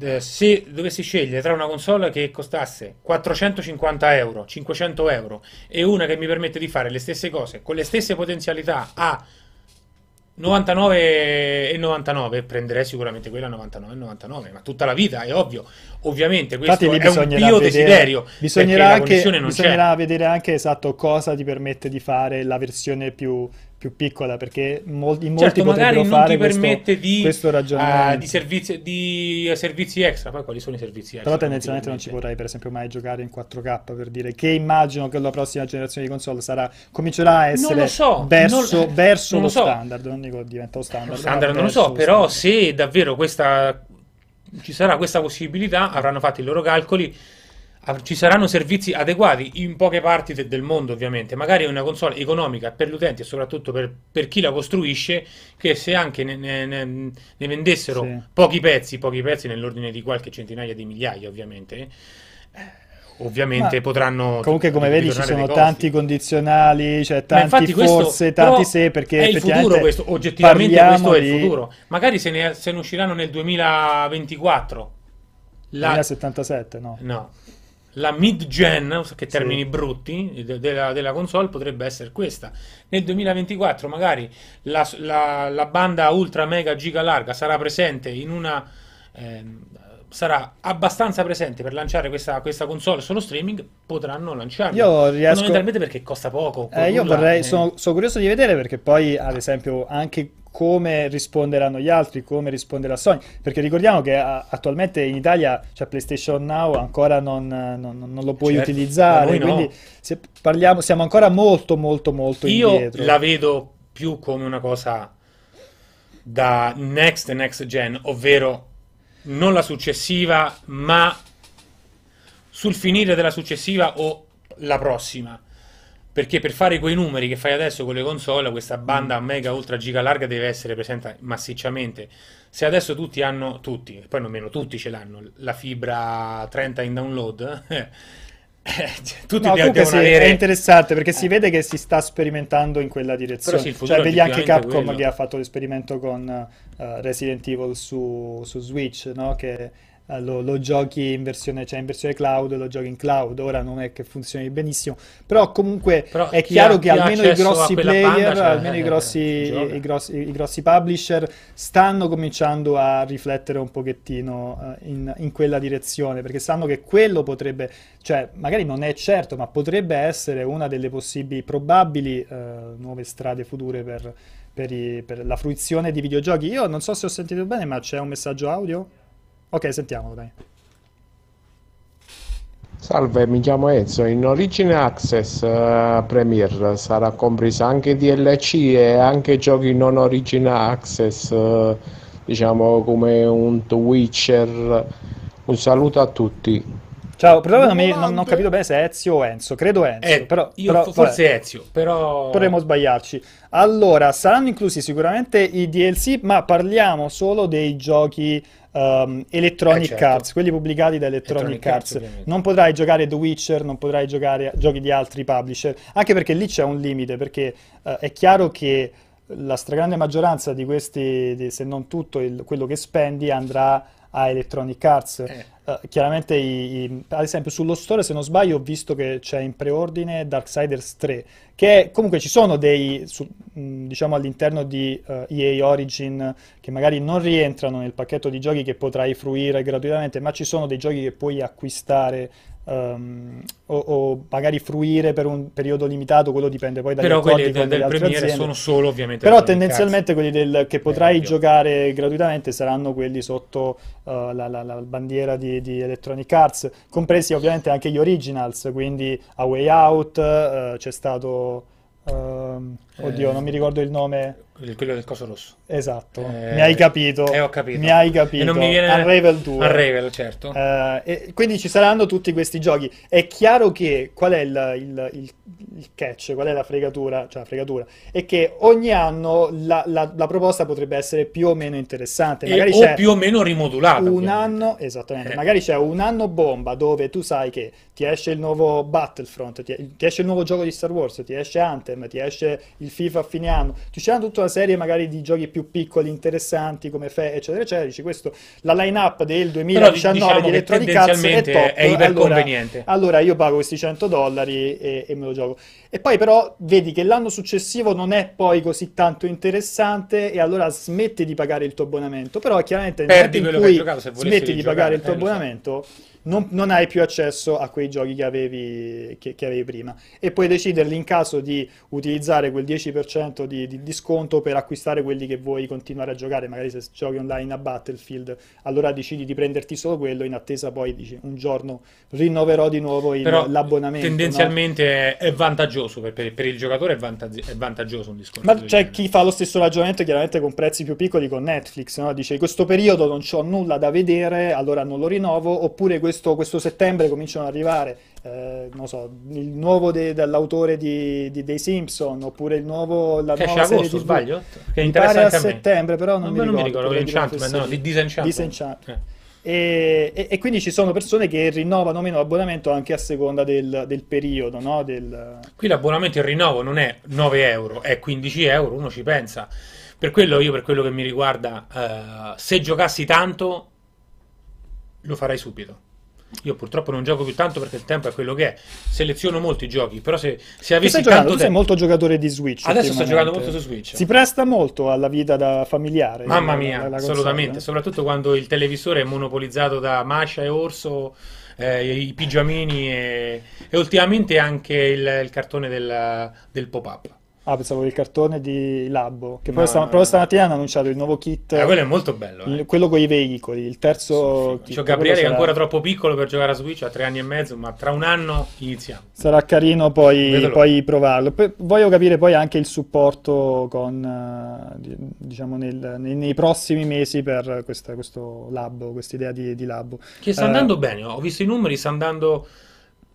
eh, se dovessi scegliere tra una console che costasse 450 euro, 500 euro e una che mi permette di fare le stesse cose con le stesse potenzialità a 99 e 99, prenderei sicuramente quella 99 e 99, ma tutta la vita, è ovvio. Ovviamente questo Infatti è un mio desiderio, bisognerà anche, bisognerà vedere anche esatto cosa ti permette di fare la versione più, più piccola, perché mol- in molti Certo, magari non ti questo, permette di, questo ragionamento. di servizi, di, servizi extra. Poi quali sono i servizi extra? Però tendenzialmente non ci vorrei per esempio mai giocare in 4K per dire che immagino che la prossima generazione di console sarà, comincerà a essere lo so, verso, non- verso non lo lo so. standard, non dico diventa lo standard, Lo standard non lo so, però standard. se davvero questa ci sarà questa possibilità, avranno fatto i loro calcoli, ci saranno servizi adeguati in poche parti de- del mondo, ovviamente. Magari è una console economica per gli utenti e soprattutto per, per chi la costruisce, che se anche ne, ne- ne- vendessero Sì. pochi pezzi, pochi pezzi nell'ordine di qualche centinaia di migliaia, ovviamente. eh, Ovviamente Ma potranno Comunque, come vedi, ci sono tanti condizionali, cioè tanti forse, tanti se, perché è il futuro questo, oggettivamente questo è il futuro. Magari se ne, se ne usciranno nel 2024. La, 2077, no? no, la mid-gen, che termini Sì. brutti, de- della, della console potrebbe essere questa. Nel 2024 magari la, la- la banda ultra mega giga larga sarà presente in una... ehm, sarà abbastanza presente per lanciare questa, questa console solo streaming, potranno lanciarla. Io riesco- Fondamentalmente perché costa poco. Eh, io vorrei, sono, sono curioso di vedere perché poi, ad esempio, anche come risponderanno gli altri, come risponderà Sony, perché ricordiamo che a- attualmente in Italia c'è PlayStation Now, ancora non, non- non lo puoi Certo, utilizzare, noi no. quindi se parliamo, siamo ancora molto molto molto Io indietro. la vedo più come una cosa da next e next gen, ovvero non la successiva, ma sul finire della successiva o la prossima. Perché per fare quei numeri che fai adesso con le console, questa banda mega ultra giga larga deve essere presente massicciamente. Se adesso tutti hanno, tutti, poi nemmeno tutti ce l'hanno, la fibra 30 in download, eh, tutti No, devono sì, avere... è interessante perché si Eh. vede che si sta sperimentando in quella direzione. Sì, Cioè, vedi anche Capcom quello. che ha fatto l'esperimento con eh, Resident Evil su, su Switch, no? Che lo, lo giochi in versione, cioè in versione cloud, lo giochi in cloud. Ora non è che funzioni benissimo, però comunque Però è chi chiaro ha- che almeno i grossi player, cioè, almeno i eh, grossi, gioca. i grossi, i grossi publisher stanno cominciando a riflettere un pochettino eh, in, in quella direzione, perché sanno che quello potrebbe, cioè magari non è certo, ma potrebbe essere una delle possibili, probabili eh, nuove strade future per, per i- per la fruizione di videogiochi. Io non so se ho sentito bene, ma c'è un messaggio audio? Ok, sentiamolo, dai. Salve, mi chiamo Enzo. In Origin Access eh, Premier sarà compresa anche DLC e anche giochi non Origin Access, eh, diciamo come un The Witcher. Un saluto a tutti. Ciao, però non, mi- non- non ho capito bene se è Ezio o Enzo, credo Enzo, Eh, però, io però, fo- vabbè. forse Ezio, però... Potremmo sbagliarci. Allora, saranno inclusi sicuramente i DLC, ma parliamo solo dei giochi ehm, Electronic Eh, certo. Arts, quelli pubblicati da Electronic, Electronic Arts. Arts, non potrai giocare The Witcher, non potrai giocare a giochi di altri publisher, anche perché lì c'è un limite, perché eh, è chiaro che la stragrande maggioranza di questi, di- se non tutto il- quello che spendi, andrà a Electronic Arts. Eh. Eh, chiaramente, i- i- ad esempio, sullo store, se non sbaglio, ho visto che c'è in preordine Darksiders 3, che comunque ci sono dei, su- mh, diciamo, all'interno di eh, EA Origin che magari non rientrano nel pacchetto di giochi che potrai fruire gratuitamente, ma ci sono dei giochi che puoi acquistare ehm, o, o magari fruire per un periodo limitato, quello dipende poi dagli Però quelli del, del Premiere sono solo ovviamente Però tendenzialmente quelli del- che potrai ovvio. giocare gratuitamente saranno quelli sotto uh, la, la- la bandiera di, di Electronic Arts, compresi ovviamente anche gli originals, quindi A Way Out, uh, c'è stato... ehm, oddio, non mi ricordo il nome quello del coso rosso. esatto. Eh, mi hai capito? eh, ho capito. Mi hai E capito. non mi viene... Unravel 2. Unravel, certo. E quindi ci saranno tutti questi giochi. È chiaro che qual è il, il- il- il catch, qual è la fregatura? Cioè, la fregatura è che ogni anno la, la- la proposta potrebbe essere più o meno interessante. E- Magari o c'è più o meno rimodulata. un ovviamente. anno, esattamente, Eh. magari c'è un anno bomba dove tu sai che ti esce il nuovo Battlefront, ti, ti esce il nuovo gioco di Star Wars, ti esce Anthem, ti esce il FIFA a fine anno, ti c'è tutta una serie magari di giochi più piccoli, interessanti come Fe, eccetera, eccetera. Dici questo, la line-up del 2019 diciamo di Electronic Arts è top, è iperconveniente. Allora, allora io pago questi 100 dollari e, e me lo gioco. E poi però vedi che l'anno successivo non è poi così tanto interessante e allora smetti di pagare il tuo abbonamento. Però chiaramente nel momento in cui giocato, smetti di pagare il tuo eh, lo so. Non, non hai più accesso a quei giochi che avevi, che, che avevi prima. E puoi deciderli in caso di utilizzare quel 10% di, di, di sconto per acquistare quelli che vuoi continuare a giocare. Magari se giochi online a Battlefield, allora decidi di prenderti solo quello in attesa poi dici un giorno rinnoverò di nuovo il- Però l'abbonamento. no? tendenzialmente è vantaggioso per, per- per il giocatore, è, vantaggi- è vantaggioso un discorso. Ma c'è genere. chi fa lo stesso ragionamento chiaramente con prezzi più piccoli con Netflix, no? Dice in questo periodo non c'ho nulla da vedere, allora non lo rinnovo, oppure questo, questo settembre cominciano ad arrivare, eh, non so, il nuovo de- dell'autore di, di- dei Simpson, oppure il nuovo, la Che nuova serie agosto, TV. sbaglio? Che Mi pare a settembre, però non, Non, mi non mi ricordo. ricordo, Enchantment, no, di Disenchantment. Disenchantment. Eh. E, e- e quindi ci sono persone che rinnovano meno l'abbonamento anche a seconda del, del periodo, no? Del, Qui l'abbonamento in rinnovo non è 9 euro, è 15 euro, uno ci pensa. Per quello io, per quello che mi riguarda, eh, se giocassi tanto, lo farei subito. Io purtroppo non gioco più tanto perché il tempo è quello che è. Seleziono molti giochi, però se, se avessi stai giocando, tanto tu sei tempo... molto giocatore di Switch Adesso sto giocando molto su Switch. Si presta molto alla vita da familiare. Mamma mia, la- la assolutamente, eh? soprattutto quando il televisore è monopolizzato da Masha e Orso, eh, i pigiamini e, e ultimamente anche il, il cartone del, del pop-up. Ah, pensavo il cartone di Labbo, che No, poi sta- no, proprio no. stamattina hanno annunciato il nuovo kit, Eh, quello è molto bello. eh. il- quello con i veicoli, il terzo kit. C'ho Gabriele che è ancora troppo piccolo per giocare a Switch, ha tre anni e mezzo, ma tra un anno iniziamo. sarà carino poi, poi provarlo. Poi voglio capire poi anche il supporto con, eh, di- diciamo, nel- nei, nei prossimi mesi per questa- questo Labbo, questa idea di, di Labbo. Che sta Eh, andando bene, ho visto i numeri, sta andando...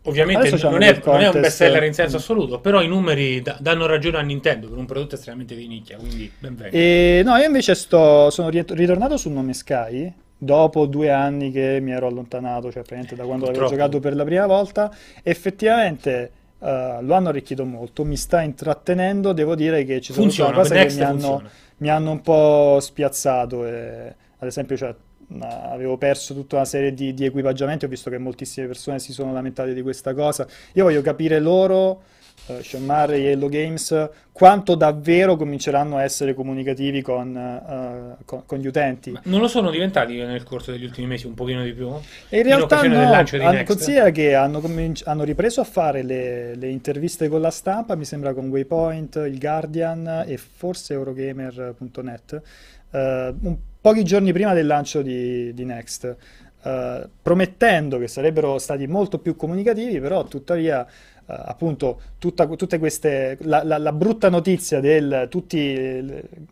Ovviamente non è, non è un best seller in senso assoluto, però i numeri da- danno ragione a Nintendo per un prodotto estremamente di nicchia, quindi ben venga. E no, io invece sto, sono ri- ritornato su Nome Sky dopo due anni che mi ero allontanato, cioè praticamente da quando l'avevo giocato per la prima volta. Effettivamente eh, lo hanno arricchito molto, mi sta intrattenendo. Devo dire che ci sono Funziona, cose che mi hanno, mi hanno un po' spiazzato. e, ad esempio, cioè, avevo perso tutta una serie di, di equipaggiamenti. Ho visto che moltissime persone si sono lamentate di questa cosa. Io voglio capire loro, eh, Sean Murray e Hello Games, quanto davvero cominceranno a essere comunicativi con, eh, con- con gli utenti. Ma non lo sono diventati nel corso degli ultimi mesi un pochino di più? E in realtà occasione no, hanno- considera che hanno, cominci- hanno ripreso a fare le, le interviste con la stampa, mi sembra con Waypoint, il Guardian e forse Eurogamer.net, eh, un- pochi giorni prima del lancio di, di Next, eh, promettendo che sarebbero stati molto più comunicativi, però tuttavia... eh, appunto, tutta, tutte queste la, la- la brutta notizia del tutti,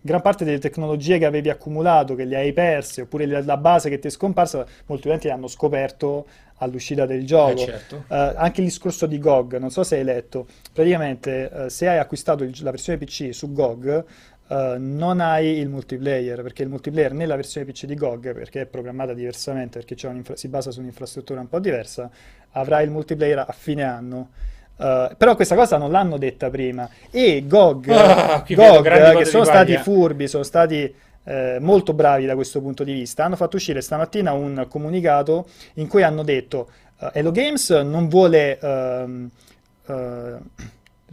gran parte delle tecnologie che avevi accumulato, che le hai perse, oppure la, la base che ti è scomparsa, molti utenti hanno scoperto all'uscita del Eh, gioco. certo. Eh, anche il discorso di GOG, non so se hai letto, praticamente eh, se hai acquistato il- la versione PC su GOG, eh, non hai il multiplayer, perché il multiplayer nella versione PC di GOG, perché è programmata diversamente, perché si basa su un'infrastruttura un po' diversa, avrai il multiplayer a fine anno. Eh, però questa cosa non l'hanno detta prima e GOG, Ah, GOG, che sono stati paglia. furbi, sono stati eh, molto bravi da questo punto di vista, hanno fatto uscire stamattina un comunicato in cui hanno detto eh, Hello Games non vuole ehm,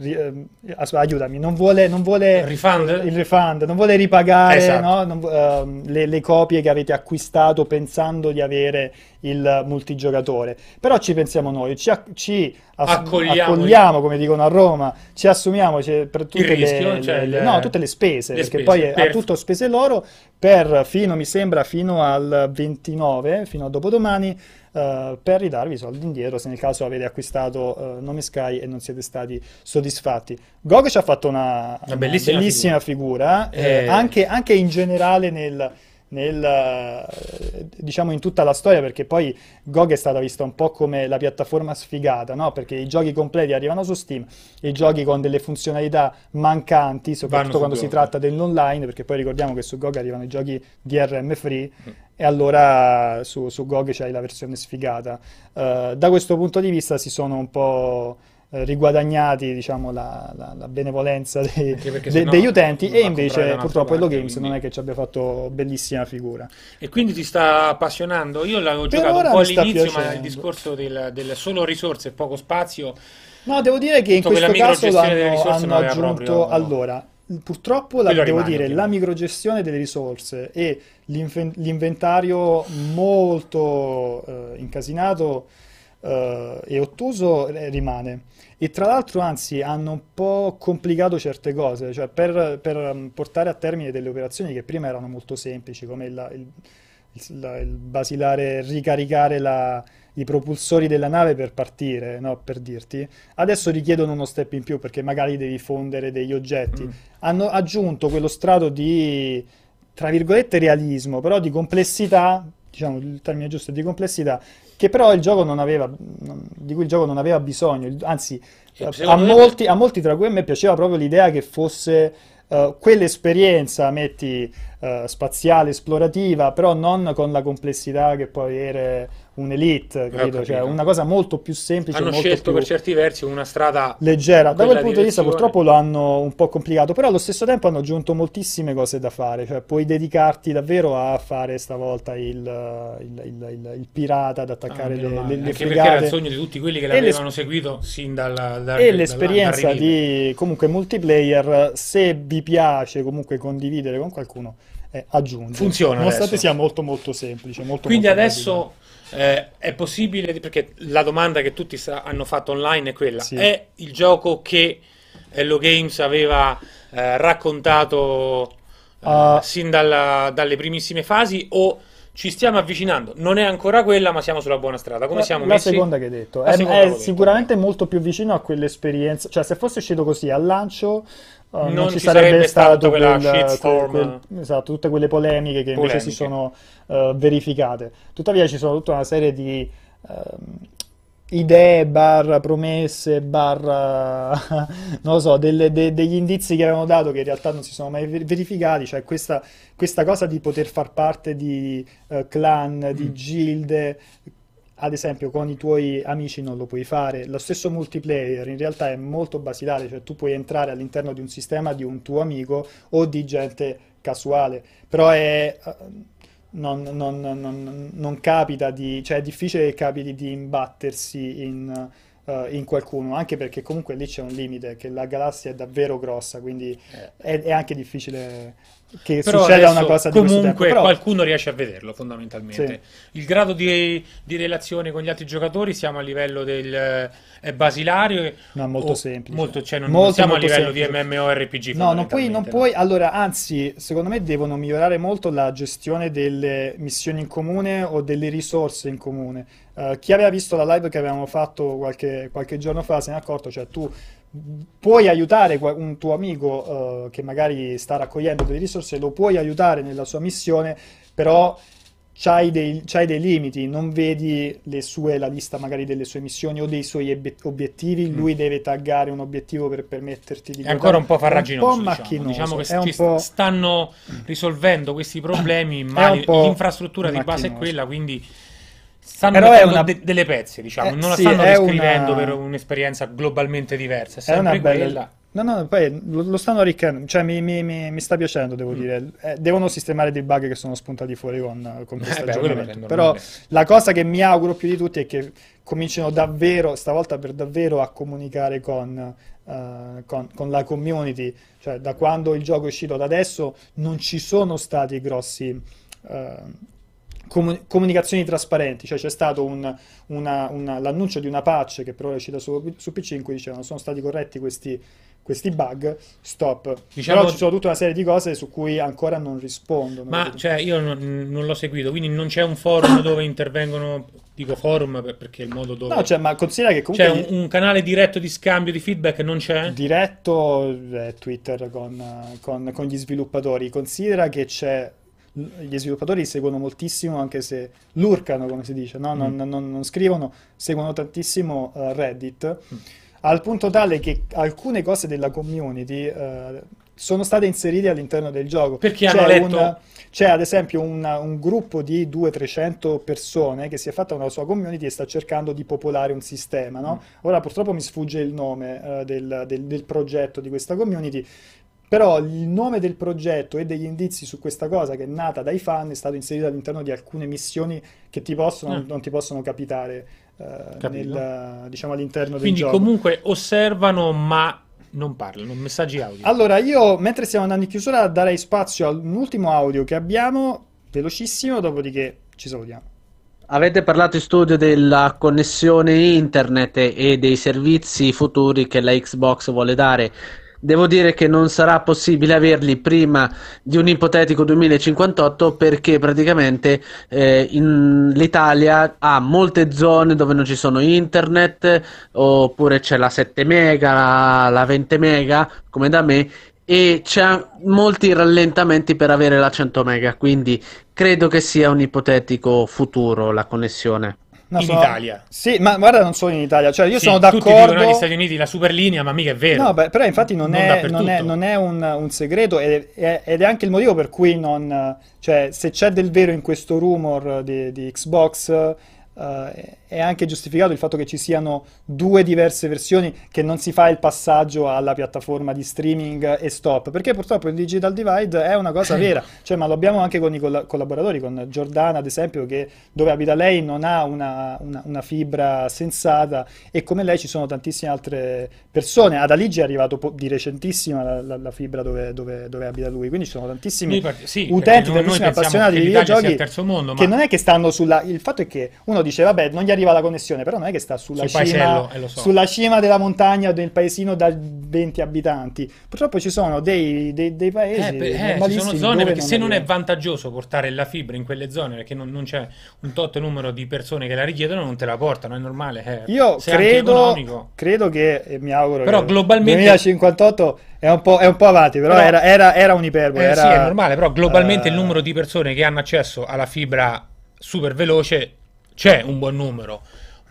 eh, ehm, aiutami, non vuole, non vuole Refund? il refund, non vuole ripagare Esatto. no? Non ehm, le, le copie che avete acquistato pensando di avere il multigiocatore. Però ci pensiamo noi, ci, ci ass- Accogliamo accogliamo, come dicono a Roma, ci assumiamo cioè, per tutte, le, rischio, cioè le- no, tutte le spese, perché spese, poi per- a tutto spese loro per fino, mi sembra, fino al 29, fino a dopodomani, eh, per ridarvi i soldi indietro se nel caso avete acquistato eh, Nome Sky e non siete stati soddisfatti. GOG ci ha fatto una, una bellissima bellissima figura, eh, Eh. anche, anche in generale nel, nel, eh, diciamo in tutta la storia, perché poi GOG è stata vista un po' come la piattaforma sfigata, no? Perché i giochi completi arrivano su Steam, i giochi con delle funzionalità mancanti, soprattutto quando si tratta dell'online, perché poi ricordiamo che su GOG arrivano i giochi DRM free Mm. E allora su, su GOG c'hai la versione sfigata. Eh, da questo punto di vista si sono un po' eh, riguadagnati diciamo, la, la- la benevolenza dei- de- degli utenti e invece purtroppo Hello Games non quindi- è che ci abbia fatto bellissima figura. E quindi ti sta appassionando? Io l'avevo Per giocato un po' all'inizio, ma il piacendo. discorso del, del solo risorse e poco spazio No, devo dire che in questo caso l'hanno hanno non aggiunto proprio- allora. Purtroppo la, devo rimane, dire, la microgestione delle risorse e l'inven- l'inventario molto eh, incasinato eh, e ottuso eh, rimane. E tra l'altro, anzi, hanno un po' complicato certe cose, cioè per, per, um, portare a termine delle operazioni che prima erano molto semplici, come il- il- la- il basilare ricaricare la- i propulsori della nave per partire, no? Per dirti, adesso richiedono uno step in più perché magari devi fondere degli oggetti. Mm. Hanno aggiunto quello strato di, tra virgolette, realismo, però di complessità, diciamo il termine giusto di complessità, che però il gioco non aveva, di cui il gioco non aveva bisogno, anzi E a, molti, a molti tra cui a me piaceva proprio l'idea che fosse eh, quell'esperienza, metti, eh, spaziale, esplorativa, però non con la complessità che può avere un Elite, capito? Cioè una cosa molto più semplice, hanno molto scelto più per certi versi una strada leggera. Da quel punto di vista, direzione. purtroppo lo hanno un po' complicato, però allo stesso tempo hanno aggiunto moltissime cose da fare. Cioè, puoi dedicarti davvero a fare stavolta il, il- il- il- il pirata, ad Ah, attaccare meno le, male. le, le Anche perché era il fregate. sogno di tutti quelli che l'avevano seguito sin dal, dal, E l'esperienza di comunque multiplayer, se vi piace comunque condividere con qualcuno, è aggiunge. Funziona Nonostante adesso. sia molto molto semplice. Molto, Quindi molto adesso eh, è possibile, perché la domanda che tutti sa- hanno fatto online è quella, Sì. è il gioco che Hello Games aveva eh, raccontato eh, Uh, sin dalla- dalle primissime fasi o ci stiamo avvicinando? Non è ancora quella, ma siamo sulla buona strada. Come La- siamo la messi? seconda che hai detto La è, è detto, sicuramente molto più vicino a quell'esperienza cioè se fosse uscito così al lancio eh, non, Non ci sarebbe, sarebbe stato quella quel- shitstorm. quel- quel- esatto, tutte quelle polemiche che invece si Polemiche. sono eh, verificate tuttavia ci sono tutta una serie di ehm, idee barra promesse barra non lo so delle- de- degli indizi che avevano dato che in realtà non si sono mai ver- verificati cioè questa, questa cosa di poter far parte di eh, clan di Mm. gilde ad esempio con i tuoi amici non lo puoi fare. Lo stesso multiplayer in realtà è molto basilare cioè tu puoi entrare all'interno di un sistema di un tuo amico o di gente casuale. Però è eh, non, non- non- non capita di, cioè è difficile che capiti di imbattersi in, eh, in qualcuno, anche perché comunque lì c'è un limite, che la galassia è davvero grossa, quindi è, è anche difficile che Però succeda una cosa di comunque Però, qualcuno riesce a vederlo fondamentalmente. Il grado di, di relazione con gli altri giocatori siamo a livello del è basilario No, molto o- semplice. molto- cioè non, Molto, non siamo molto a livello semplice. di MMORPG No, non puoi, non puoi, allora, anzi, secondo me devono migliorare molto la gestione delle missioni in comune o delle risorse in comune. Eh, chi aveva visto la live che avevamo fatto qualche, qualche giorno fa se ne è accorto, cioè tu puoi aiutare un tuo amico eh, che magari sta raccogliendo delle risorse, lo puoi aiutare nella sua missione, però c'hai dei, c'hai dei limiti, non vedi le sue, la lista magari delle sue missioni o dei suoi obiettivi, lui deve taggare un obiettivo per permetterti di Mm. È ancora un po' farraginoso, un po' diciamo. Diciamo che po'... stanno risolvendo questi problemi, ma l'infrastruttura di base è quella, quindi stanno Però è una- de- delle pezze, diciamo, Eh, non la sì, stanno è riscrivendo una- per un'esperienza globalmente diversa, è È una sempre bella... quella. No, no, poi lo, lo stanno arricchendo, cioè mi, mi- mi- mi sta piacendo, devo Mm. dire. Eh, devono sistemare dei bug che sono spuntati fuori con, con questo Eh beh, è Però la cosa che mi auguro più di tutti è che comincino davvero, stavolta per davvero, a comunicare con, eh, con- con la community. Cioè, da quando il gioco è uscito ad adesso non ci sono stati grossi... eh, comu- comunicazioni trasparenti, cioè c'è stato un- una- una- l'annuncio di una patch che però è uscita su, su PC in cui dicevano sono stati corretti questi, questi bug, stop. Diciamo- Però ci sono tutta una serie di cose su cui ancora non rispondono. Ma cioè, io non, non l'ho seguito, quindi non c'è un forum dove intervengono, dico forum per- perché è il modo dove... No, cioè, ma considera che comunque C'è un, un canale diretto di scambio di feedback, non c'è? diretto eh, Twitter con, con- con gli sviluppatori. Considera che c'è. Gli sviluppatori seguono moltissimo, anche se lurcano, come si dice, no? non, Mm. non- non scrivono, seguono tantissimo eh, Reddit, al punto tale che alcune cose della community eh, sono state inserite all'interno del gioco. Perché C'è hanno letto- un- c'è ad esempio un, un gruppo di 200-300 persone che si è fatta una sua community e sta cercando di popolare un sistema, no? Ora purtroppo mi sfugge il nome eh, del, del- del progetto di questa community, però il nome del progetto e degli indizi su questa cosa che è nata dai fan è stato inserito all'interno di alcune missioni che ti possono, Ah. non ti possono capitare eh, nel, diciamo, all'interno del Quindi gioco. comunque osservano ma non parlano, messaggi audio. Allora, io mentre stiamo andando in chiusura darei spazio all'ultimo audio che abbiamo, velocissimo, dopodiché ci salutiamo. Avete parlato in studio della connessione internet e dei servizi futuri che la Xbox vuole dare. Devo dire che non sarà possibile averli prima di un ipotetico 2058 perché praticamente eh, l'Italia ha molte zone dove non ci sono internet oppure c'è la 7 mega, la, la 20 mega come da me e c'è molti rallentamenti per avere la 100 mega, quindi credo che sia un ipotetico futuro la connessione. No, In sono- Italia. Sì, ma guarda, non solo in Italia, cioè io Sì, sono Tutti dicono d'accordo. negli Stati Uniti la superlinea, ma mica è vero. No, beh, però infatti non, Non è, non è- non è un, un segreto ed è, ed è anche il motivo per cui non... Cioè, se c'è del vero in questo rumor di, di Xbox, eh, è anche giustificato il fatto che ci siano due diverse versioni, che non si fa il passaggio alla piattaforma di streaming e stop, perché purtroppo il digital divide è una cosa vera, cioè, ma lo abbiamo anche con i colla- collaboratori, con Giordana ad esempio, che dove abita lei non ha una, una- una fibra sensata e come lei ci sono tantissime altre persone. Ad Aligi è arrivato po- di recentissima la, la- la fibra dove, dove- dove abita lui, quindi ci sono tantissimi part- sì, utenti, tantissimi appassionati che di videogiochi mondo, che ma- non è che stanno sulla... Il fatto è che uno dice, vabbè, non gli arriva la connessione, però non è che sta sulla, Sul cima, paesello, eh, so. sulla cima della montagna del paesino da 20 abitanti. Purtroppo ci sono dei, dei- dei paesi Eh, eh, ci sono zone perché se non è vantaggioso portare la fibra in quelle zone perché non, non c'è un tot numero di persone che la richiedono, non te la portano, è normale. eh. Io credo, credo che, e mi auguro Però globalmente- 2058 è un po', è un po' avanti, però, Però- era, era, era un'iperbole. Eh, era, sì, è normale, però globalmente eh, il numero di persone che hanno accesso alla fibra super veloce c'è un buon numero.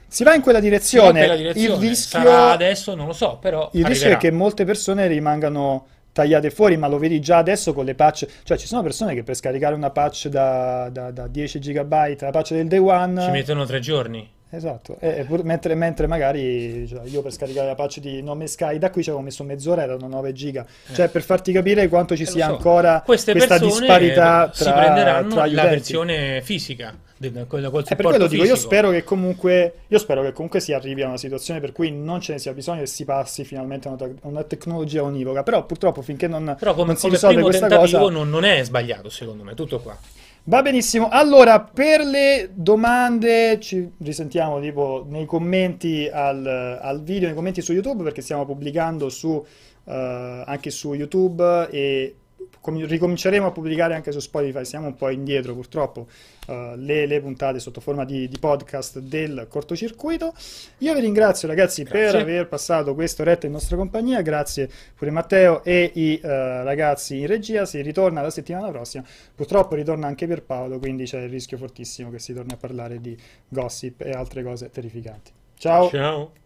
Si va in quella Sì, in direzione. quella direzione. Il rischio, Sarà adesso, non lo so, però il rischio è arriverà. che molte persone rimangano tagliate fuori, ma lo vedi già adesso con le patch. Cioè, ci sono persone che per scaricare una patch da, da- da 10 GB, la patch del day one. ci mettono tre giorni. Esatto, e- pur- mentre, mentre magari cioè, io per scaricare la patch di Nome Sky da qui ci avevo messo mezz'ora, erano 9 giga. Cioè, per farti capire quanto ci Eh, sia so. ancora Queste questa disparità eh, si tra, prenderanno tra la utenti. versione fisica del, col, col Eh, per quello dico, io spero che comunque io spero che comunque si arrivi a una situazione per cui non ce ne sia bisogno e si passi finalmente a una, te- una tecnologia univoca. Però purtroppo finché non, Però come, non si come risolve questa cosa, non, non è sbagliato, secondo me, tutto qua. Va benissimo. Allora, per le domande ci risentiamo tipo nei commenti al, al video, nei commenti su YouTube, perché stiamo pubblicando su, eh, anche su YouTube e com- ricominceremo a pubblicare anche su Spotify. Siamo un po' indietro purtroppo eh, le, le puntate sotto forma di, di podcast del cortocircuito. Io vi ringrazio ragazzi per Grazie. aver passato quest'oretta in nostra compagnia. Grazie pure Matteo e i eh, ragazzi in regia. Si ritorna la settimana prossima. Purtroppo ritorna anche Pierpaolo, quindi c'è il rischio fortissimo che si torni a parlare di gossip e altre cose terrificanti. Ciao. Ciao.